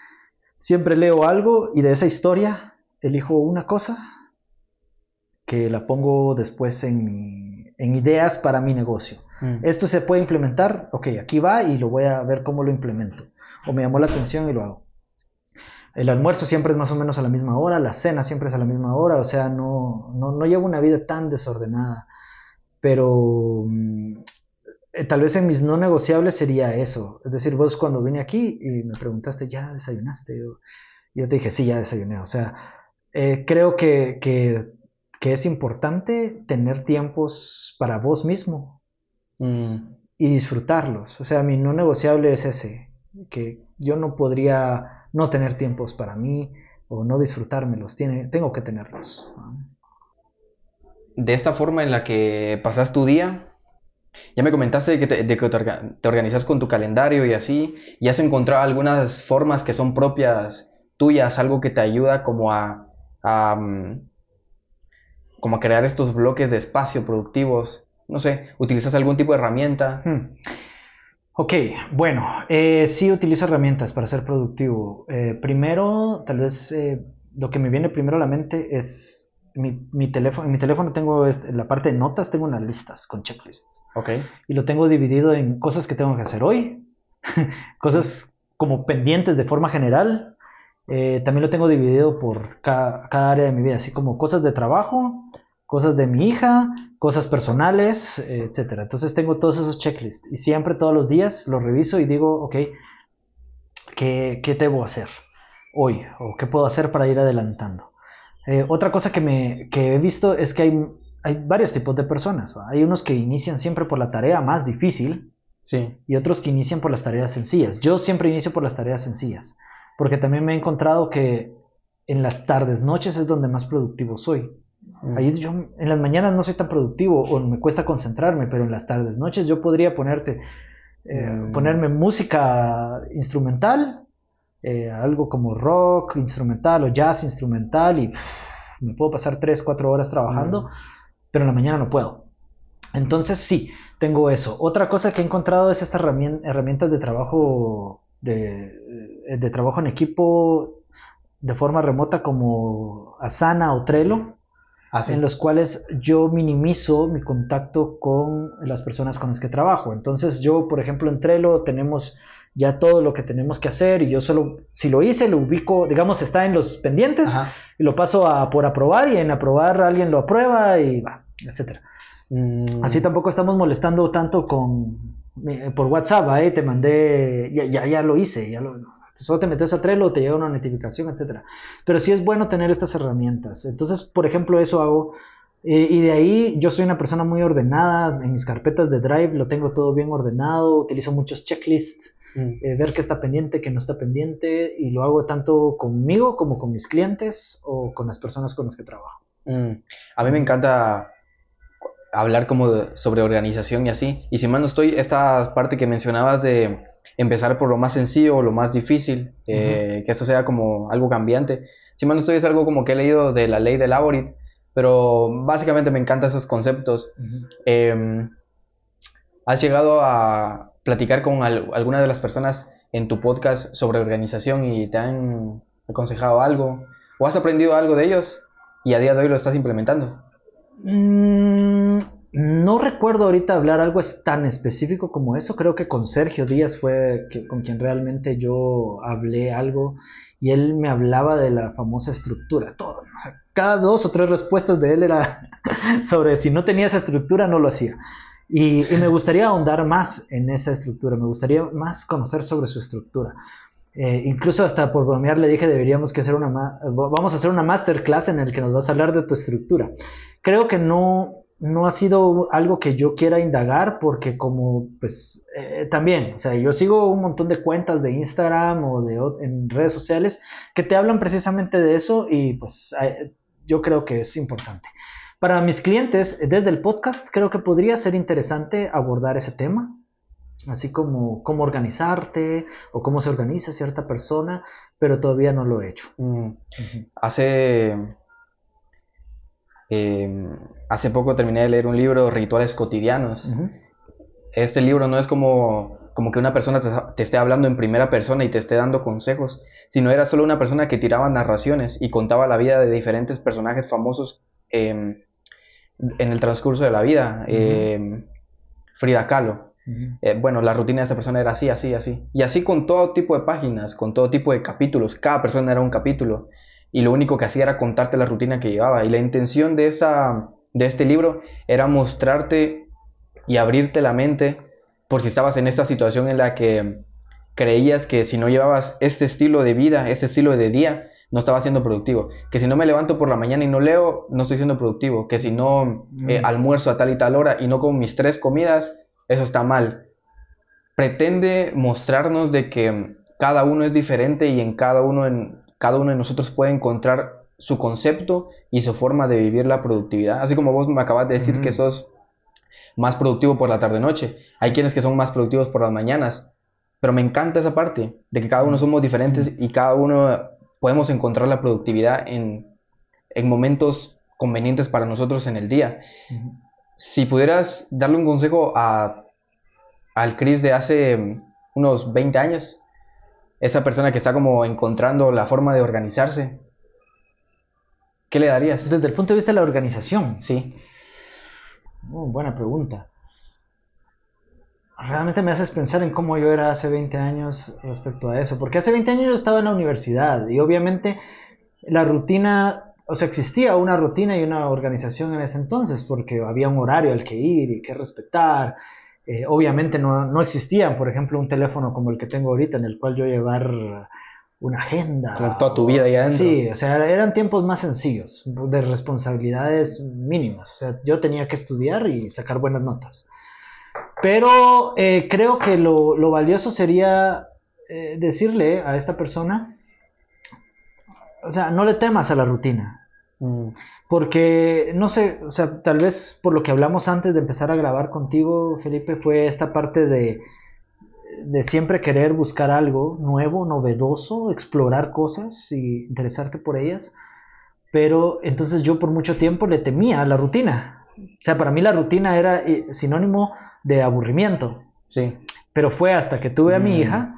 Siempre leo algo y de esa historia elijo una cosa que la pongo después en, mi, en ideas para mi negocio. Mm. Esto se puede implementar, ok, aquí va y lo voy a ver cómo lo implemento. O me llamó la atención y lo hago. El almuerzo siempre es más o menos a la misma hora, la cena siempre es a la misma hora, o sea, no, no, no llevo una vida tan desordenada. Pero mm, eh, tal vez en mis no negociables sería eso. Es decir, vos cuando vine aquí y me preguntaste, ¿ya desayunaste? Yo, te dije, sí, ya desayuné. O sea, eh, creo que, que, es importante tener tiempos para vos mismo. Y disfrutarlos. O sea, mi no negociable es ese, que yo no podría no tener tiempos para mí o no disfrutármelos, Tiene, tengo que tenerlos. De esta forma en la que pasas tu día, ya me comentaste de que, te, organizas con tu calendario y así, y has encontrado algunas formas que son propias tuyas, algo que te ayuda como a, mm, como a crear estos bloques de espacio productivos. No sé, ¿utilizas algún tipo de herramienta? Hmm. Ok, bueno, eh, sí utilizo herramientas para ser productivo. Eh, primero, tal vez eh, lo que me viene primero a la mente es mi, teléfono. En mi teléfono tengo en la parte de notas, tengo unas listas con checklists. Ok. Y lo tengo dividido en cosas que tengo que hacer hoy, cosas como pendientes de forma general. también lo tengo dividido por cada, cada área de mi vida, así como cosas de trabajo, cosas de mi hija, cosas personales, etcétera. Entonces tengo todos esos checklists y siempre todos los días los reviso y digo, ok, ¿qué, qué debo hacer hoy? ¿O qué puedo hacer para ir adelantando? Eh, otra cosa que, me, que he visto es que hay, hay varios tipos de personas. Hay unos que inician siempre por la tarea más difícil sí. y otros que inician por las tareas sencillas. Yo siempre inicio por las tareas sencillas, porque también me he encontrado que en las tardes, noches es donde más productivo soy. Ahí yo en las mañanas no soy tan productivo o me cuesta concentrarme, pero en las tardes, noches yo podría ponerte, eh, mm. ponerme música instrumental, eh, algo como rock instrumental o jazz instrumental y me puedo pasar 3, 4 horas trabajando, mm. pero en la mañana no puedo. Entonces sí, tengo eso. Otra cosa que he encontrado es estas herramientas de trabajo, de, eh, de trabajo en equipo de forma remota como Asana o Trello Ah, en los cuales yo minimizo mi contacto con las personas con las que trabajo. Entonces yo, por ejemplo, en Trello tenemos ya todo lo que tenemos que hacer y yo solo, si lo hice, lo ubico, digamos, está en los pendientes y lo paso a por aprobar y en aprobar alguien lo aprueba y va, etc. Mm. Así tampoco estamos molestando tanto con por WhatsApp, ahí te mandé, ya, ya, ya lo hice, ya lo, Solo te metes a Trello, te llega una notificación, etc. Pero sí es bueno tener estas herramientas. Entonces, por ejemplo, eso hago. Eh, y de ahí yo soy una persona muy ordenada. En mis carpetas de Drive lo tengo todo bien ordenado. Utilizo muchos checklists. Mm. Eh, ver qué está pendiente, qué no está pendiente. Y lo hago tanto conmigo como con mis clientes o con las personas con las que trabajo. Mm. A mí me encanta hablar como sobre organización y así. Y si mal no estoy, esta parte que mencionabas de empezar por lo más sencillo o lo más difícil, eh, que eso sea como algo cambiante. Si mal no estoy, es algo como que he leído de la ley de Laborit, pero básicamente me encantan esos conceptos. Em, ¿Has llegado a platicar con alguna de las personas en tu podcast sobre organización y te han aconsejado algo? ¿O has aprendido algo de ellos y a día de hoy lo estás implementando? Mm, no recuerdo ahorita hablar algo tan específico como eso. Creo que con Sergio Díaz fue con quien realmente yo hablé algo y él me hablaba de la famosa estructura. Todo, cada dos o tres respuestas de él era sobre si no tenía esa estructura no lo hacía. Y, me gustaría ahondar más en esa estructura, me gustaría más conocer sobre su estructura. Eh, incluso hasta por bromear le dije deberíamos que hacer una vamos a hacer una masterclass en el que nos vas a hablar de tu estructura. Creo que no no ha sido algo que yo quiera indagar porque como pues eh, también, o sea, yo sigo un montón de cuentas de Instagram o de en redes sociales que te hablan precisamente de eso y pues yo creo que es importante. Para mis clientes, desde el podcast, creo que podría ser interesante abordar ese tema, así como cómo organizarte o cómo se organiza cierta persona, pero todavía no lo he hecho. Mm. Hace Em, hace poco terminé de leer un libro, Rituales Cotidianos. Este libro no es como, como que una persona te, esté hablando en primera persona y te esté dando consejos, sino era solo una persona que tiraba narraciones y contaba la vida de diferentes personajes famosos em, en el transcurso de la vida. Em, Frida Kahlo. Eh, bueno, la rutina de esta persona era así, así, así. Y así con todo tipo de páginas, con todo tipo de capítulos. Cada persona era un capítulo y lo único que hacía era contarte la rutina que llevaba. Y la intención de, esa, de este libro era mostrarte y abrirte la mente por si estabas en esta situación en la que creías que si no llevabas este estilo de vida, este estilo de día, no estaba siendo productivo. Que si no me levanto por la mañana y no leo, no estoy siendo productivo. Que si no eh, mm. almuerzo a tal y tal hora y no como mis tres comidas, eso está mal. Pretende mostrarnos de que cada uno es diferente y en cada uno, en, cada uno de nosotros puede encontrar su concepto y su forma de vivir la productividad. Así como vos me acabas de decir que sos más productivo por la tarde-noche. Hay quienes que son más productivos por las mañanas. Pero me encanta esa parte de que cada uno somos diferentes y cada uno podemos encontrar la productividad en, momentos convenientes para nosotros en el día. Si pudieras darle un consejo a, al Chris de hace unos 20 años, esa persona que está como encontrando la forma de organizarse, ¿qué le darías? Desde el punto de vista de la organización. Sí. Oh, buena pregunta. Realmente me haces pensar en cómo yo era hace 20 años respecto a eso, porque hace 20 años yo estaba en la universidad y obviamente la rutina, o sea, existía una rutina y una organización en ese entonces, porque había un horario al que ir y que respetar. Eh, obviamente no, no existía, por ejemplo, un teléfono como el que tengo ahorita en el cual yo llevar una agenda. Como toda tu vida ya dentro. Sí, o sea, eran tiempos más sencillos, de responsabilidades mínimas. O sea, yo tenía que estudiar y sacar buenas notas. Pero eh, creo que lo, valioso sería eh, decirle a esta persona, o sea, no le temas a la rutina. Mm. Porque, no sé, o sea, tal vez por lo que hablamos antes de empezar a grabar contigo, Felipe, fue esta parte de, de siempre querer buscar algo nuevo, novedoso, explorar cosas y interesarte por ellas. Pero entonces yo por mucho tiempo le temía a la rutina. O sea, para mí la rutina era eh, sinónimo de aburrimiento. Sí. Pero fue hasta que tuve a mi mm. hija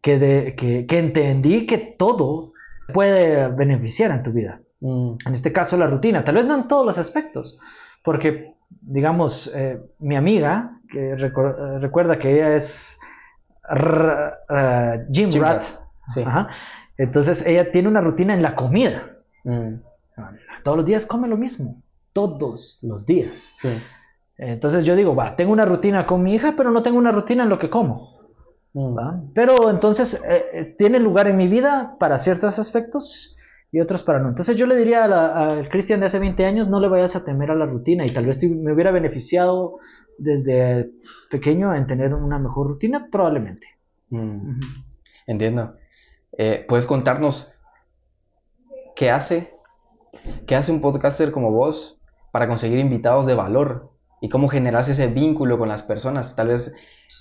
que, de, que, que, entendí que todo puede beneficiar en tu vida. En este caso la rutina, tal vez no en todos los aspectos, porque, digamos, eh, mi amiga, que eh, recuerda que ella es Jim, Rat, entonces ella tiene una rutina en la comida. Mm. Todos los días come lo mismo todos los días. Entonces yo digo, va, tengo una rutina con mi hija, pero no tengo una rutina en lo que como. Mm. Pero entonces eh, eh, tiene lugar en mi vida para ciertos aspectos y otros para no. Entonces yo le diría al Cristian de hace 20 años, no le vayas a temer a la rutina y tal vez me hubiera beneficiado desde pequeño en tener una mejor rutina, probablemente. Mm. Entiendo. Eh, ¿Puedes contarnos qué hace? ¿Qué hace un podcaster como vos para conseguir invitados de valor y cómo generas ese vínculo con las personas. Tal vez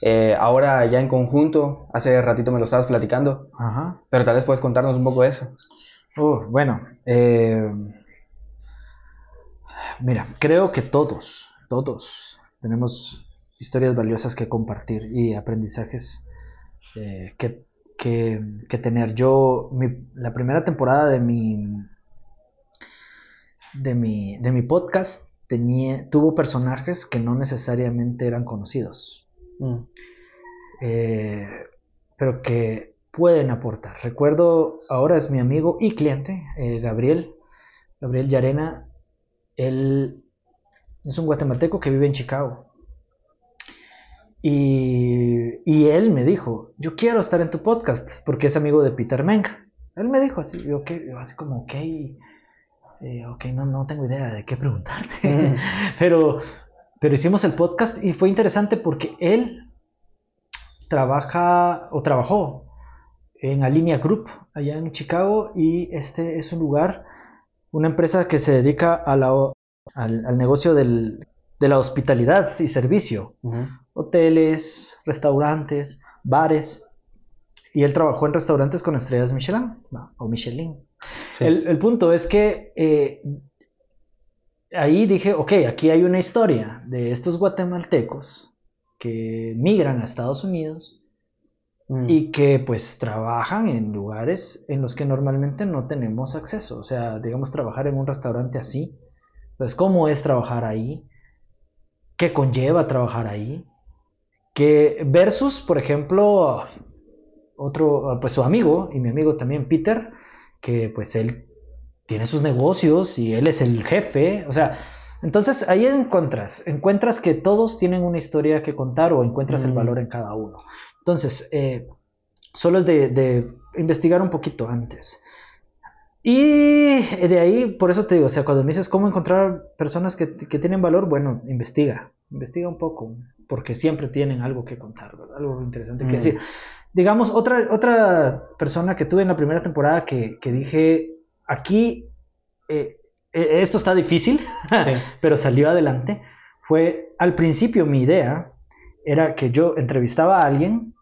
eh, ahora ya en conjunto, hace ratito me lo estabas platicando, pero tal vez puedes contarnos un poco de eso. Uh, bueno, eh, mira, creo que todos, todos tenemos historias valiosas que compartir y aprendizajes eh, que, que, tener. Yo, la primera temporada de mi de mi, de mi podcast tenía, tuvo personajes que no necesariamente eran conocidos, mm. eh, pero que pueden aportar. Recuerdo, ahora es mi amigo y cliente, eh, Gabriel, Gabriel Yarena, él es un guatemalteco que vive en Chicago. Y, y, él me dijo, yo quiero estar en tu podcast porque es amigo de Peter Menga. Él me dijo así, yo, yo así como, ok, eh, ok, no, no tengo idea de qué preguntarte, pero, pero hicimos el podcast y fue interesante porque él trabaja o trabajó en Alinea Group allá en Chicago y este es un lugar, una empresa que se dedica a la, al, negocio del, de la hospitalidad y servicio, hoteles, restaurantes, bares, y él trabajó en restaurantes con estrellas Michelin o Michelin. El, punto es que eh, ahí dije, ok, aquí hay una historia de estos guatemaltecos que migran a Estados Unidos mm. y que pues trabajan en lugares en los que normalmente no tenemos acceso. O sea, digamos, trabajar en un restaurante así. Entonces, ¿cómo es trabajar ahí? ¿Qué conlleva trabajar ahí? Que versus, por ejemplo, otro, pues su amigo y mi amigo también, Peter, que pues él tiene sus negocios y él es el jefe, o sea, Entonces ahí encuentras, encuentras que todos tienen una historia que contar o encuentras el Mm. valor en cada uno. Entonces, eh, solo es de, de investigar un poquito antes. Y de ahí, por eso te digo, o sea, cuando me dices cómo encontrar personas que, que tienen valor, bueno, investiga, investiga un poco, porque siempre tienen algo que contar, ¿verdad? algo interesante que Mm. decir. Digamos, otra, otra persona que tuve en la primera temporada que, que dije, aquí, eh, eh, esto está difícil, Sí. pero salió adelante, fue al principio mi idea era que yo entrevistaba a alguien,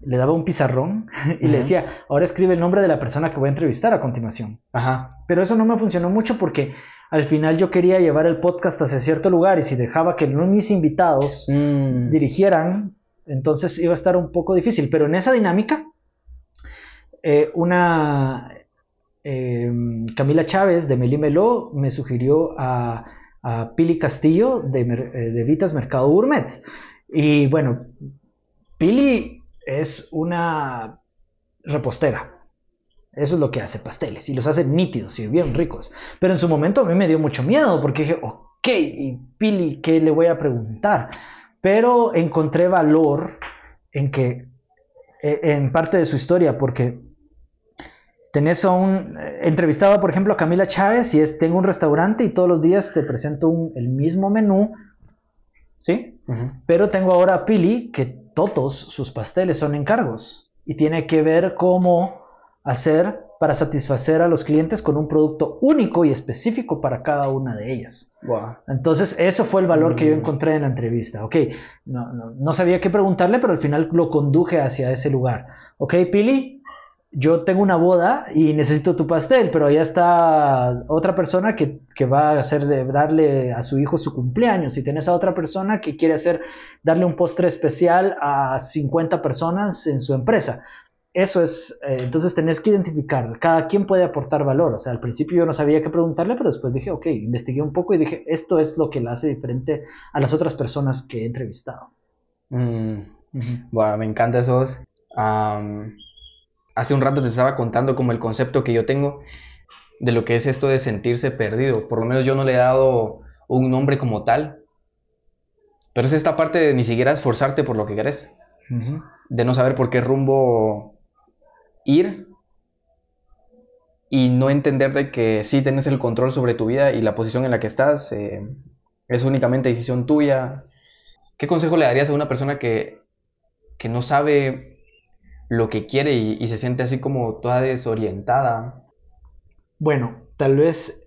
le daba un pizarrón y le decía, ahora escribe el nombre de la persona que voy a entrevistar a continuación. Ajá. Pero eso no me funcionó mucho porque al final yo quería llevar el podcast hacia cierto lugar y si dejaba que no mis invitados Mm. dirigieran, entonces iba a estar un poco difícil. Pero en esa dinámica, eh, una eh, Camila Chávez de Melí Meló me sugirió a, a Pili Castillo de, eh, de Vitas Mercado Gourmet. Y bueno, Pili es una repostera. Eso es lo que hace, pasteles. Y los hace nítidos y bien ricos. Pero en su momento a mí me dio mucho miedo porque dije, ok, y Pili, ¿qué le voy a preguntar? Pero encontré valor en que, eh, en parte de su historia, porque tenés a un, eh, entrevistaba por ejemplo a Camila Chávez y es, tengo un restaurante y todos los días te presento el mismo menú, ¿sí? Pero tengo ahora a Pili que todos sus pasteles son encargos y tiene que ver cómo hacer para satisfacer a los clientes con un producto único y específico para cada una de ellas. Guau. Entonces, eso fue el valor que yo Mm. encontré en la entrevista. Ok, no, no, no sabía qué preguntarle, pero al final lo conduje hacia ese lugar. Ok, Pili, yo tengo una boda y necesito tu pastel, pero allá está otra persona que, que va a celebrarle a su hijo su cumpleaños. Y tenés a otra persona que quiere hacer, darle un postre especial a 50 personas en su empresa. Eso es, eh, entonces tenés que identificar, cada quien puede aportar valor. O sea, al principio yo no sabía qué preguntarle, pero después dije, ok, investigué un poco y dije, esto es lo que la hace diferente a las otras personas que he entrevistado. Mm. Bueno, me encanta eso. Am, hace un rato te estaba contando como el concepto que yo tengo de lo que es esto de sentirse perdido. Por lo menos yo no le he dado un nombre como tal. Pero es esta parte de ni siquiera esforzarte por lo que querés. De no saber por qué rumbo ir. Y no entender de que sí tienes el control sobre tu vida y la posición en la que estás. eh, es únicamente decisión tuya. ¿Qué consejo le darías a una persona que, que no sabe lo que quiere y, y se siente así como toda desorientada? Bueno, tal vez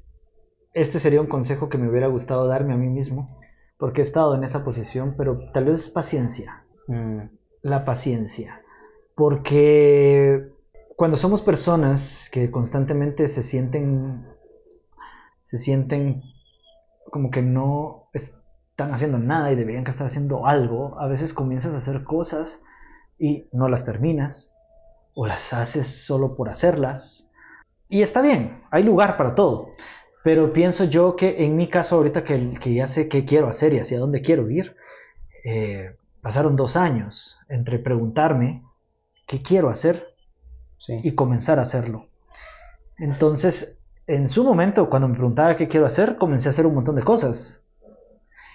este sería un consejo que me hubiera gustado darme a mí mismo, porque he estado en esa posición, pero tal vez paciencia. Mm, la paciencia. Porque cuando somos personas que constantemente se sienten, se sienten como que no están haciendo nada y deberían que estar haciendo algo, a veces comienzas a hacer cosas y no las terminas o las haces solo por hacerlas. Y está bien, hay lugar para todo. Pero pienso yo que en mi caso ahorita que, que ya sé qué quiero hacer y hacia dónde quiero ir, eh, pasaron dos años entre preguntarme qué quiero hacer sí. y comenzar a hacerlo. Entonces, en su momento, cuando me preguntaba qué quiero hacer, comencé a hacer un montón de cosas.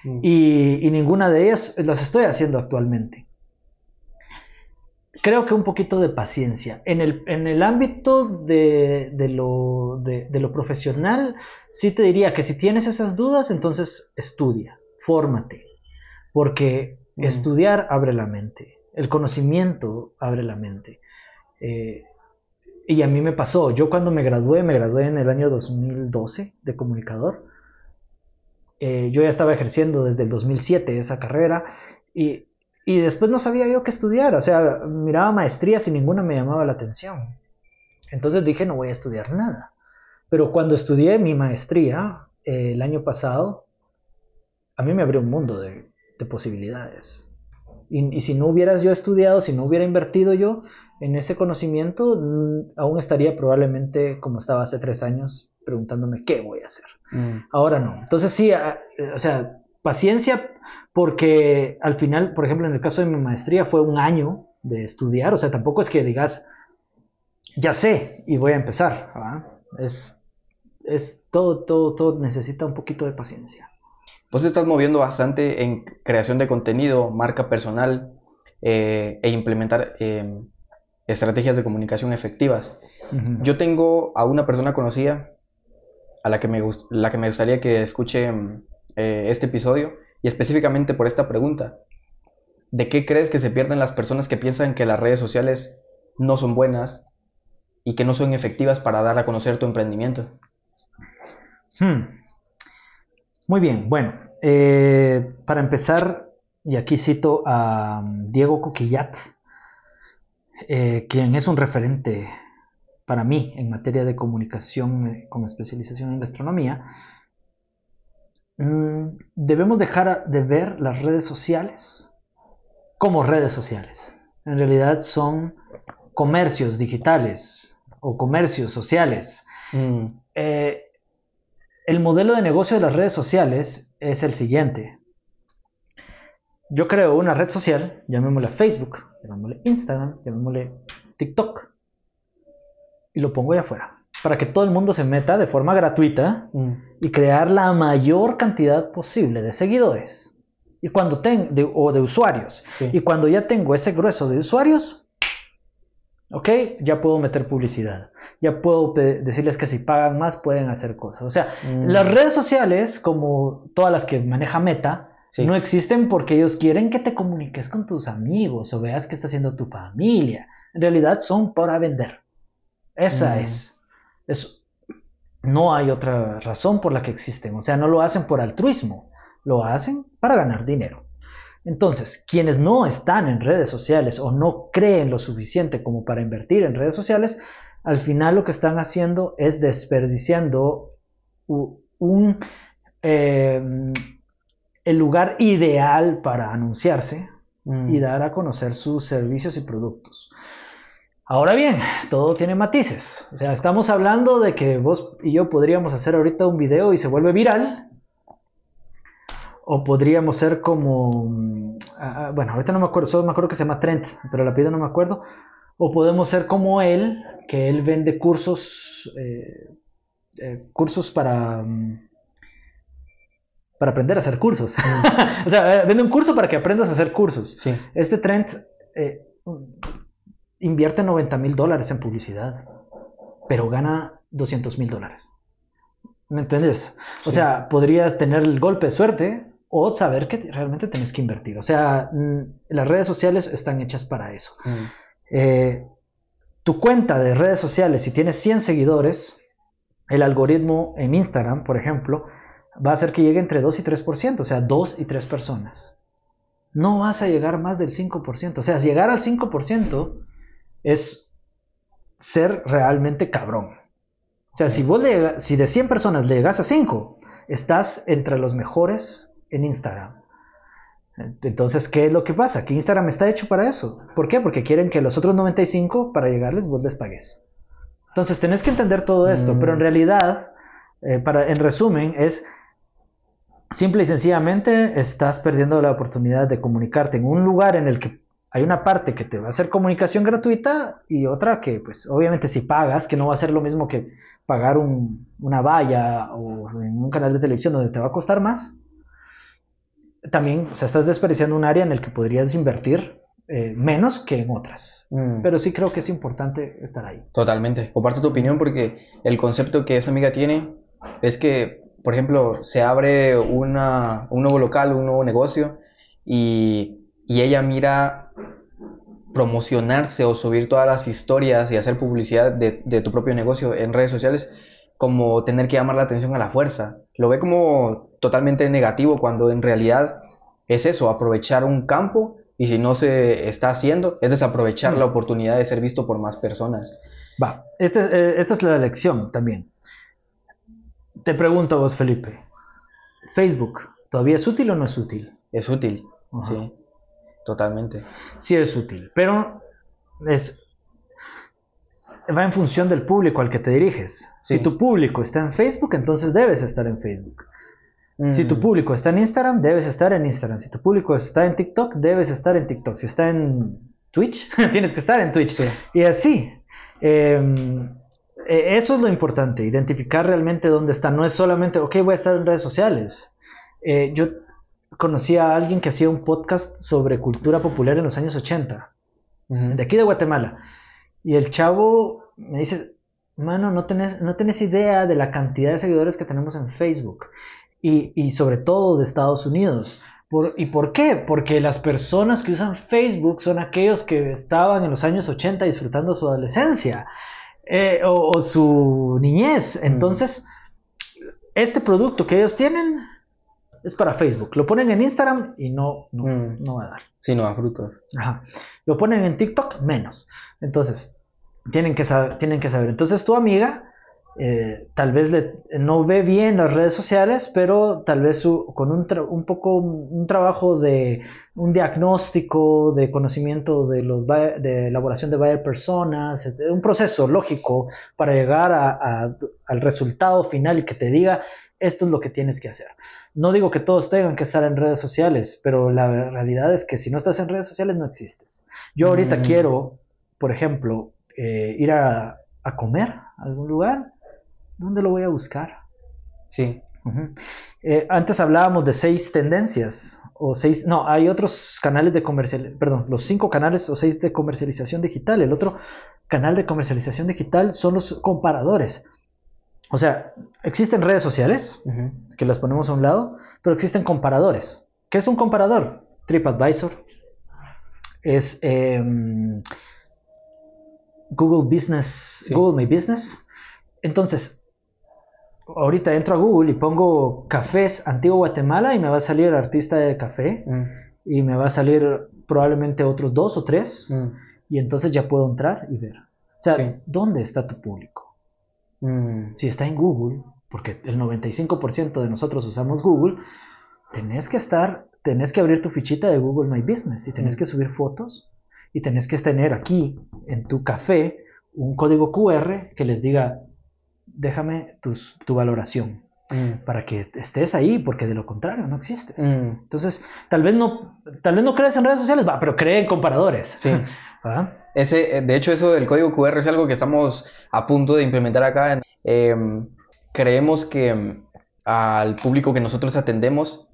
Mm, Y, y ninguna de ellas las estoy haciendo actualmente. Creo que un poquito de paciencia. En el, en el ámbito de, de lo, de, de lo profesional, sí te diría que si tienes esas dudas, entonces estudia, fórmate. Porque Mm. estudiar abre la mente. El conocimiento abre la mente. Eh, y a mí me pasó. Yo cuando me gradué, me gradué en el año 2012 de comunicador. Eh, yo ya estaba ejerciendo desde el 2007 esa carrera y, y después no sabía yo qué estudiar. O sea, miraba maestrías y ninguna me llamaba la atención. Entonces dije, no voy a estudiar nada. Pero cuando estudié mi maestría eh, el año pasado, a mí me abrió un mundo de, de posibilidades. Y, y, si no hubieras yo estudiado, si no hubiera invertido yo en ese conocimiento, mmm, aún estaría probablemente como estaba hace tres años preguntándome qué voy a hacer. Mm. Ahora no. Entonces sí, a, o sea, paciencia porque al final, por ejemplo, en el caso de mi maestría fue un año de estudiar, o sea, tampoco es que digas, ya sé y voy a empezar. ¿verdad? Es, es todo, todo, todo necesita un poquito de paciencia. vos te estás moviendo bastante en creación de contenido, marca personal eh, e implementar em, estrategias de comunicación efectivas. Yo tengo a una persona conocida a la que me, la que me gustaría que escuche em, eh, este episodio y específicamente por esta pregunta. ¿De qué crees que se pierden las personas que piensan que las redes sociales no son buenas y que no son efectivas para dar a conocer tu emprendimiento? Hmm. Muy bien, bueno, eh, para empezar, y aquí cito a um, Diego Coquillat, eh, quien es un referente para mí en materia de comunicación con especialización en gastronomía, debemos dejar de ver las redes sociales como redes sociales. En realidad son comercios digitales o comercios sociales. Mm el modelo de negocio de las redes sociales es el siguiente. Yo creo una red social, llamémosle Facebook, llamémosle Instagram, llamémosle TikTok, y lo pongo ahí afuera, para que todo el mundo se meta de forma gratuita mm. y crear la mayor cantidad posible de seguidores. Y cuando tengo, o de usuarios. Y cuando ya tengo ese grueso de usuarios, ¿Ok? Ya puedo meter publicidad. Ya puedo decirles que si pagan más pueden hacer cosas. O sea, mm. las redes sociales, como todas las que maneja Meta, no existen porque ellos quieren que te comuniques con tus amigos o veas qué está haciendo tu familia. En realidad son para vender. Esa mm. es. Es. No hay otra razón por la que existen. O sea, no lo hacen por altruismo. Lo hacen para ganar dinero. Entonces, quienes no están en redes sociales o no creen lo suficiente como para invertir en redes sociales, al final lo que están haciendo es desperdiciando un, em, el lugar ideal para anunciarse y mm. dar a conocer sus servicios y productos. Ahora bien, todo tiene matices. O sea, estamos hablando de que vos y yo podríamos hacer ahorita un video y se vuelve viral o podríamos ser como, mm, ah, ah, bueno, ahorita no me acuerdo, solo me acuerdo que se llama Trent, pero la pido no me acuerdo. O podemos ser como él, que él vende cursos, eh, eh, cursos para, mm, para aprender a hacer cursos. Mm. o sea, eh, vende un curso para que aprendas a hacer cursos. Sí. Este Trent invierte 90 mil dólares en publicidad, pero gana 200 mil dólares. ¿Me entiendes? O sea, podría tener el golpe de suerte, o saber que realmente tienes que invertir. O sea, las redes sociales están hechas para eso. Mm. Eh, tu cuenta de redes sociales, si tienes 100 seguidores, el algoritmo en Instagram, por ejemplo, va a hacer que llegue entre 2 y 3%, o sea, 2 y 3 personas. No vas a llegar más del 5%. O sea, llegar al 5% es ser realmente cabrón. O sea, si, vos si de 100 personas le llegas a 5, estás entre los mejores en Instagram. Entonces, ¿qué es lo que pasa? Que Instagram está hecho para eso. ¿Por qué? Porque quieren que los otros 95 para llegarles vos les pagues. Entonces, tenés que entender todo esto, pero en mm. realidad, eh, para, en resumen, es simple y sencillamente estás perdiendo la oportunidad de comunicarte en un lugar en el que hay una parte que te va a hacer comunicación gratuita y otra que, pues, obviamente si pagas, que no va a ser lo mismo que pagar una valla o en un canal de televisión donde te va a costar más, también, o sea, estás desperdiciando un área en el que podrías invertir eh, menos que en otras. Mm. Pero sí creo que es importante estar ahí. Totalmente. Comparto tu opinión porque el concepto que esa amiga tiene es que, por ejemplo, se abre una, un nuevo local, un nuevo negocio y, y ella mira promocionarse o subir todas las historias y hacer publicidad de, de tu propio negocio en redes sociales como tener que llamar la atención a la fuerza. Lo ve como totalmente negativo cuando en realidad es eso, aprovechar un campo y si no se está haciendo es desaprovechar la mm. oportunidad de ser visto por más personas. Va, este eh, esta es la lección también. Te pregunto a vos, Felipe, ¿Facebook todavía es útil o no es útil? Es útil, sí, totalmente. Sí es útil, pero es va en función del público al que te diriges. Si tu público está en Facebook, entonces debes estar en Facebook. Si tu mm. público está en Instagram, debes estar en Instagram. Si tu público está en TikTok, debes estar en TikTok. Si está en Twitch, tienes que estar en Twitch. Y así. Em, e, eso es lo importante, identificar realmente dónde está. No es solamente, ok, voy a estar en redes sociales. Eh, yo conocí a alguien que hacía un podcast sobre cultura popular en los años 80, de aquí de Guatemala. Y el chavo me dice, mano, no tenés, no tenés idea de la cantidad de seguidores que tenemos en Facebook. Y, y sobre todo de Estados Unidos. ¿Y por qué? Porque las personas que usan Facebook son aquellos que estaban en los años 80 disfrutando su adolescencia eh, o, su niñez. Entonces, este producto que ellos tienen es para Facebook. Lo ponen en Instagram y no, no, mm. no va a dar. Sí, no a frutos. Ajá. Lo ponen en TikTok, menos. Entonces, tienen que saber. Tienen que saber. Entonces, tu amiga eh, tal vez no ve bien las redes sociales, pero tal vez con un, poco un trabajo de un diagnóstico, de conocimiento de, los, de elaboración de varias personas, un proceso lógico para llegar al resultado final y que te diga esto es lo que tienes que hacer. No digo que todos tengan que estar en redes sociales, pero la realidad es que si no estás en redes sociales no existes. Yo ahorita mm. quiero, por ejemplo, eh, ir a, a comer a algún lugar ¿dónde lo voy a buscar? Sí. Eh, antes hablábamos de seis tendencias, o seis, no, hay otros canales de comercial, perdón, los cinco canales o seis de comercialización digital. El otro canal de comercialización digital son los comparadores. O sea, existen redes sociales, que las ponemos a un lado, pero existen comparadores. ¿Qué es un comparador? TripAdvisor, es em, Google Business, Google My Business. Entonces, ahorita entro a Google y pongo cafés Antiguo Guatemala y me va a salir el artista de café mm. y me va a salir probablemente otros dos o tres mm. y entonces ya puedo entrar y ver. O sea, ¿dónde está tu público? Mm. Si está en Google, porque el 95% de nosotros usamos Google, tenés que estar, tenés que abrir tu fichita de Google My Business y tenés que subir fotos y tenés que tener aquí en tu café un código QR que les diga déjame tu valoración. Mm. Para que estés ahí, porque de lo contrario no existes. Mm. Entonces, tal vez no, tal vez no crees en redes sociales, va, pero cree en comparadores. Sí. Ese, eh, de hecho, eso del código QR es algo que estamos a punto de implementar acá. Em, creemos que em, al público que nosotros atendemos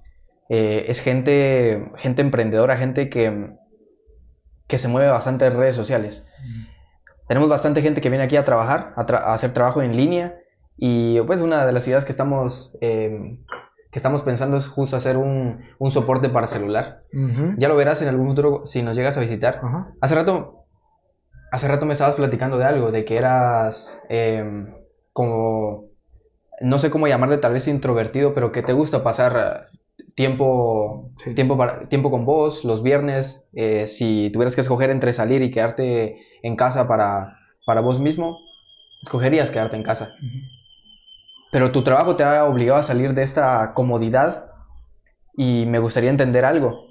eh, es gente, gente emprendedora, gente que, em, que se mueve bastante en redes sociales. Mm. Tenemos bastante gente que viene aquí a trabajar, a, hacer trabajo en línea y pues una de las ideas que estamos, que estamos pensando es justo hacer un, un soporte para celular. Ya lo verás en algún futuro si nos llegas a visitar. Hace rato hace rato me estabas platicando de algo, de que eras em, como, no sé cómo llamarle, tal vez introvertido, pero que te gusta pasar tiempo, tiempo, para, tiempo con vos, los viernes, eh, si tuvieras que escoger entre salir y quedarte en casa para, para vos mismo, escogerías quedarte en casa. Pero tu trabajo te ha obligado a salir de esta comodidad y me gustaría entender algo.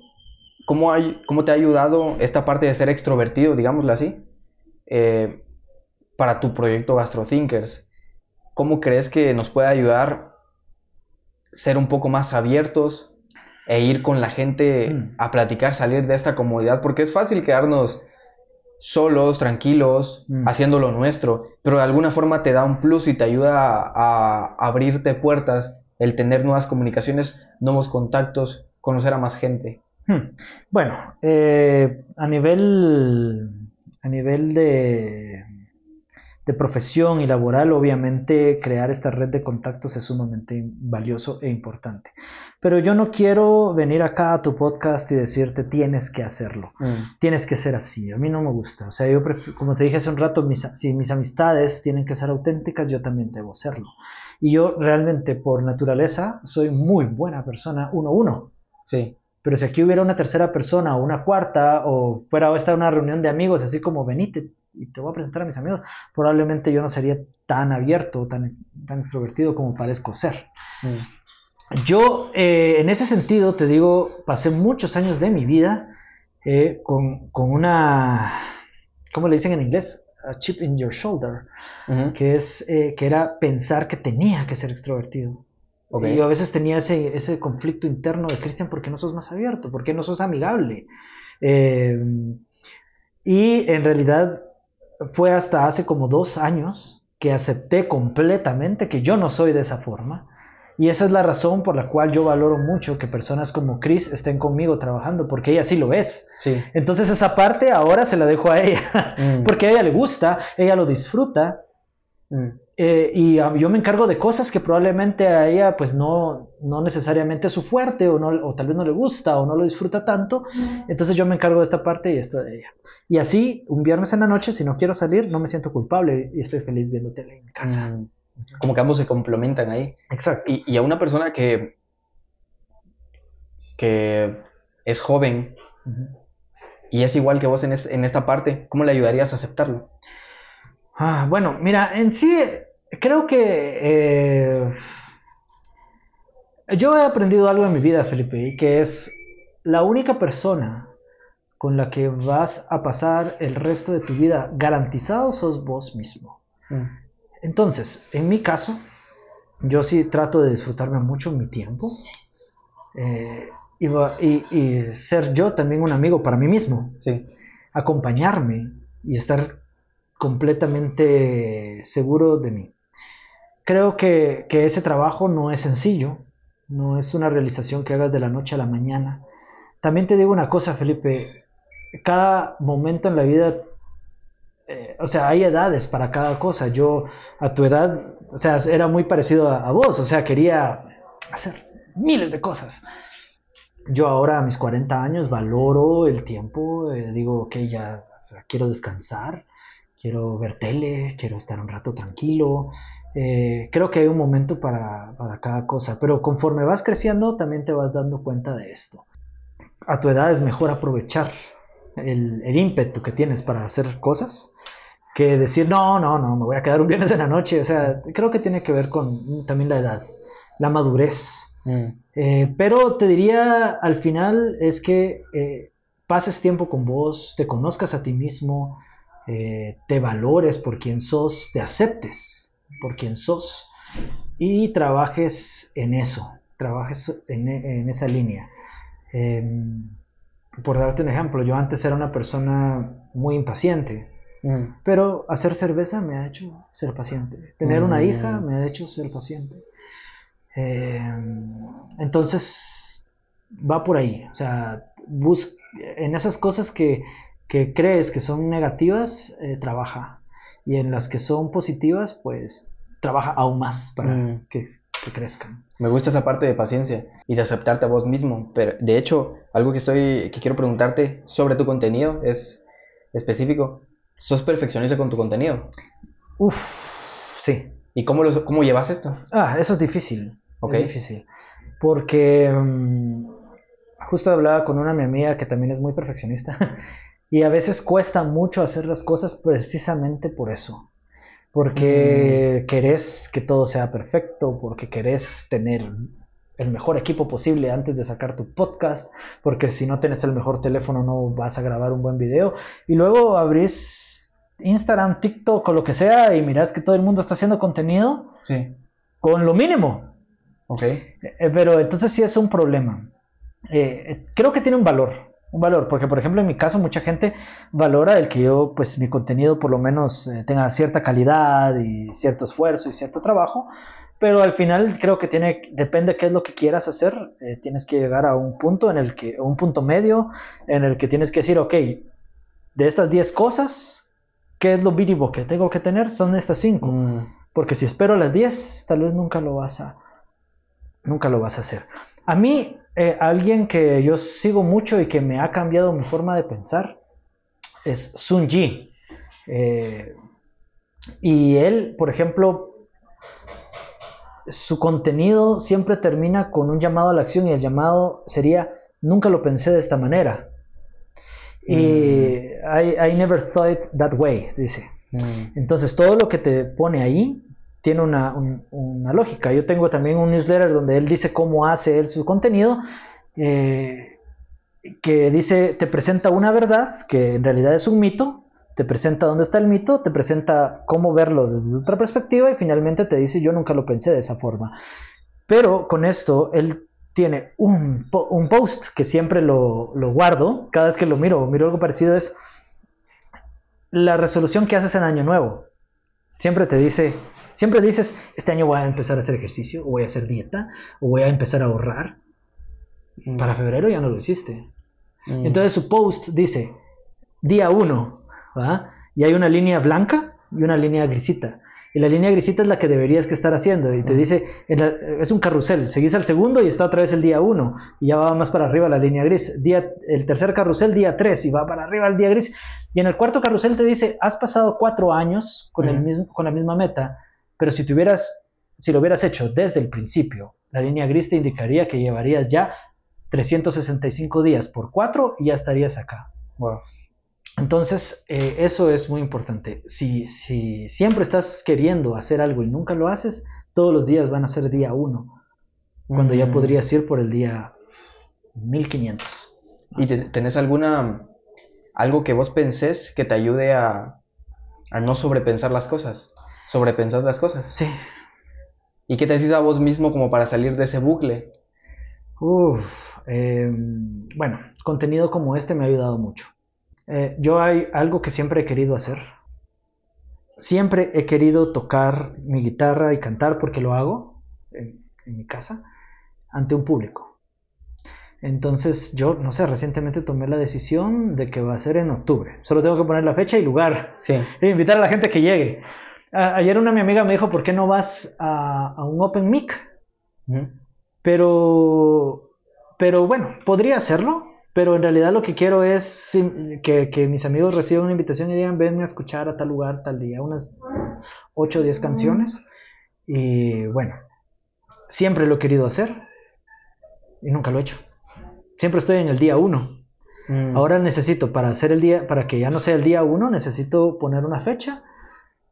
¿Cómo, hay, cómo te ha ayudado esta parte de ser extrovertido, digámoslo así, eh, para tu proyecto GastroThinkers? ¿Cómo crees que nos puede ayudar ser un poco más abiertos e ir con la gente mm. a platicar, salir de esta comodidad, porque es fácil quedarnos solos, tranquilos, mm. haciendo lo nuestro, pero de alguna forma te da un plus y te ayuda a, abrirte puertas, el tener nuevas comunicaciones, nuevos contactos, conocer a más gente. Hmm. Bueno, eh, a nivel a nivel de de profesión y laboral, obviamente crear esta red de contactos es sumamente valioso e importante. Pero yo no quiero venir acá a tu podcast y decirte tienes que hacerlo, mm. tienes que ser así. A mí no me gusta. O sea, yo, como te dije hace un rato, si mis amistades tienen que ser auténticas, yo también debo serlo. Y yo realmente, por naturaleza, soy muy buena persona uno a uno. Sí. Pero si aquí hubiera una tercera persona o una cuarta, o fuera esta una reunión de amigos, así como venite, y te voy a presentar a mis amigos, probablemente yo no sería tan abierto, tan, tan extrovertido como parezco ser. Mm. Yo, eh, en ese sentido, te digo, pasé muchos años de mi vida eh, con, con, una, ¿cómo le dicen en inglés? A chip in your shoulder, que, es, eh, que era pensar que tenía que ser extrovertido. Y yo a veces tenía ese, ese conflicto interno de Cristian, ¿por qué no sos más abierto? ¿Por qué no sos amigable? y en realidad fue hasta hace como dos años que acepté completamente que yo no soy de esa forma Y esa es la razón por la cual yo valoro mucho que personas como Chris estén conmigo trabajando, porque ella sí lo es. Sí. Entonces esa parte ahora se la dejo a ella, Mm. porque a ella le gusta, ella lo disfruta, Mm. Eh, y yo me encargo de cosas que probablemente a ella pues no, no necesariamente es su fuerte o, no, o tal vez no le gusta o no lo disfruta tanto. Entonces yo me encargo de esta parte y esto de ella. Y así, un viernes en la noche, si no quiero salir, no me siento culpable y estoy feliz viendo tele en mi casa. Mm. Como que ambos se complementan ahí. Exacto. Y, y a una persona que, que es joven y es igual que vos en, es- en esta parte, ¿cómo le ayudarías a aceptarlo? Ah, bueno, mira, en sí creo que eh, yo he aprendido algo en mi vida, Felipe, y que es la única persona con la que vas a pasar el resto de tu vida garantizado sos vos mismo. Entonces, en mi caso, yo sí trato de disfrutarme mucho mi tiempo eh, y, va- y- y ser yo también un amigo para mí mismo Sí. acompañarme y estar completamente seguro de mí. Creo que, ese trabajo no es sencillo, no es una realización que hagas de la noche a la mañana. También te digo una cosa, Felipe, cada momento en la vida, eh, o sea, hay edades para cada cosa. Yo a tu edad, o sea, era muy parecido a, vos, o sea, quería hacer miles de cosas. Yo ahora a mis 40 años valoro el tiempo, eh, digo que ya quiero descansar, quiero ver tele, quiero estar un rato tranquilo. Eh, creo que hay un momento para, para cada cosa, pero conforme vas creciendo también te vas dando cuenta de esto. A tu edad es mejor aprovechar el, el ímpetu que tienes para hacer cosas que decir, no, no, no, me voy a quedar un viernes en la noche. O sea, creo que tiene que ver con también la edad, la madurez. Mm. Eh, pero te diría al final es que eh, pases tiempo con vos, te conozcas a ti mismo, eh, te valores por quien sos, te aceptes por quien sos y trabajes en eso, trabajes en, en esa línea. Eh, por darte un ejemplo, yo antes era una persona muy impaciente, Mm. pero hacer cerveza me ha hecho ser paciente. Tener una Mm. hija me ha hecho ser paciente. Eh, entonces, va por ahí. O sea, bus en esas cosas que, que crees que son negativas, eh, trabaja. Y en las que son positivas, pues trabaja aún más para Mm. que, que crezcan. Me gusta esa parte de paciencia y de aceptarte a vos mismo. Pero de hecho, algo que estoy, que quiero preguntarte sobre tu contenido es específico. ¿Sos perfeccionista con tu contenido? Uf, sí. ¿Y cómo, lo, cómo llevas esto? Ah, eso es difícil. Ok. Es difícil. Porque mm, justo hablaba con una mi amiga que también es muy perfeccionista. y a veces cuesta mucho hacer las cosas precisamente por eso. Porque querés que todo sea perfecto, porque querés tener el mejor equipo posible antes de sacar tu podcast, porque si no tienes el mejor teléfono no vas a grabar un buen video. Y luego abrís Instagram, TikTok o lo que sea y mirás que todo el mundo está haciendo contenido Sí. con lo mínimo. Ok. Eh, pero entonces sí es un problema. Eh, creo que tiene un valor, un valor, porque por ejemplo en mi caso mucha gente valora el que yo, pues mi contenido por lo menos eh, tenga cierta calidad y cierto esfuerzo y cierto trabajo, pero al final creo que tiene, depende qué es lo que quieras hacer, eh, tienes que llegar a un punto en el que, un punto medio en el que tienes que decir, ok, de estas 10 cosas, ¿qué es lo mínimo que tengo que tener? Son estas 5. Mm. Porque si espero las 10, tal vez nunca lo vas a, nunca lo vas a hacer. A mí, eh, alguien que yo sigo mucho y que me ha cambiado mi forma de pensar es Sun Ji. Eh, y él, por ejemplo, su contenido siempre termina con un llamado a la acción y el llamado sería, nunca lo pensé de esta manera. Y I, I never thought that way, dice. Mm. Entonces, todo lo que te pone ahí tiene una, un- una lógica. Yo tengo también un newsletter donde él dice cómo hace él su contenido, eh, que dice, te presenta una verdad, que en realidad es un mito, te presenta dónde está el mito, te presenta cómo verlo desde otra perspectiva y finalmente te dice, yo nunca lo pensé de esa forma. Pero con esto, él tiene un, un post que siempre lo, lo guardo, cada vez que lo miro, miro algo parecido, es la resolución que haces en Año Nuevo. Siempre te dice, Siempre dices, este año voy a empezar a hacer ejercicio, o voy a hacer dieta, o voy a empezar a ahorrar. Mm. Para febrero ya no lo hiciste. Mm. Entonces su post dice, día 1, y hay una línea blanca y una línea grisita. Y la línea grisita es la que deberías que estar haciendo. Y te dice, en la- es un carrusel, seguís al segundo y está otra vez el día 1. Y ya va más para arriba la línea gris. Día, el tercer carrusel, día 3, y va para arriba el día gris. Y en el cuarto carrusel te dice, has pasado cuatro años con, el mismo, con la misma meta, pero si, te hubieras, si lo hubieras hecho desde el principio, la línea gris te indicaría que llevarías ya 365 días por 4 y ya estarías acá. Wow. Entonces, eh, eso es muy importante. Si, si siempre estás queriendo hacer algo y nunca lo haces, todos los días van a ser día 1, cuando ya Mm. podrías ir por el día 1500. ¿Y te- tenés alguna algo que vos pensés que te ayude a, a no sobrepensar las cosas? Sobrepensar las cosas. Sí. ¿Y qué te decís a vos mismo como para salir de ese bucle? Uf, eh, bueno, contenido como este me ha ayudado mucho. Eh, yo hay algo que siempre he querido hacer. Siempre he querido tocar mi guitarra y cantar porque lo hago en, en mi casa ante un público. Entonces yo, no sé, recientemente tomé la decisión de que va a ser en octubre. Solo tengo que poner la fecha y lugar. Sí. E invitar a la gente que llegue. A- ayer una mi amiga me dijo, ¿por qué no vas a, a un Open Mic? Pero, pero bueno, podría hacerlo, pero en realidad lo que quiero es que, que mis amigos reciban una invitación y digan, venme a escuchar a tal lugar, tal día, unas 8 o 10 canciones. Y bueno, siempre lo he querido hacer y nunca lo he hecho. Siempre estoy en el día 1. Mm. Ahora necesito, para hacer el día, para que ya no sea el día 1, necesito poner una fecha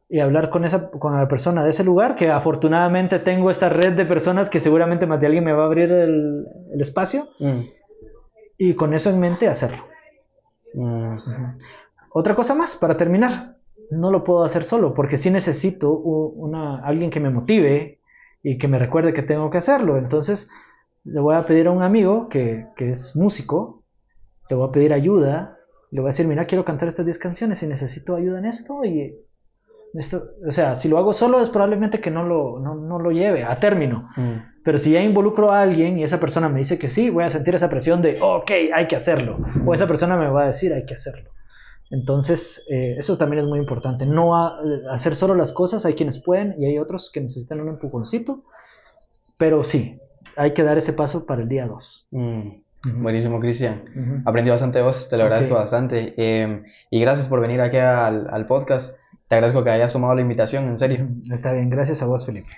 y hablar con esa con la persona de ese lugar, que afortunadamente tengo esta red de personas que seguramente más de alguien me va a abrir el, el espacio, Mm. y con eso en mente hacerlo. Mm. Otra cosa más, para terminar, no lo puedo hacer solo, porque sí necesito una, alguien que me motive y que me recuerde que tengo que hacerlo. Entonces, le voy a pedir a un amigo que, que es músico, le voy a pedir ayuda, le voy a decir, mira, quiero cantar estas 10 canciones y necesito ayuda en esto. Y esto, o sea, si lo hago solo es probablemente que no lo, no, no lo lleve a término. Mm. Pero si ya involucro a alguien y esa persona me dice que sí, voy a sentir esa presión de, ok, hay que hacerlo. O esa persona me va a decir, hay que hacerlo. Entonces, eh, eso también es muy importante. No a- eh, hacer solo las cosas, hay quienes pueden y hay otros que necesitan un empujoncito. Pero sí, hay que dar ese paso para el día 2. Mm. Buenísimo, Cristian. Aprendí bastante de vos, te lo agradezco bastante. Eh, y gracias por venir aquí al, al podcast. Te agradezco que hayas tomado la invitación, en serio. Está bien, gracias a vos, Felipe.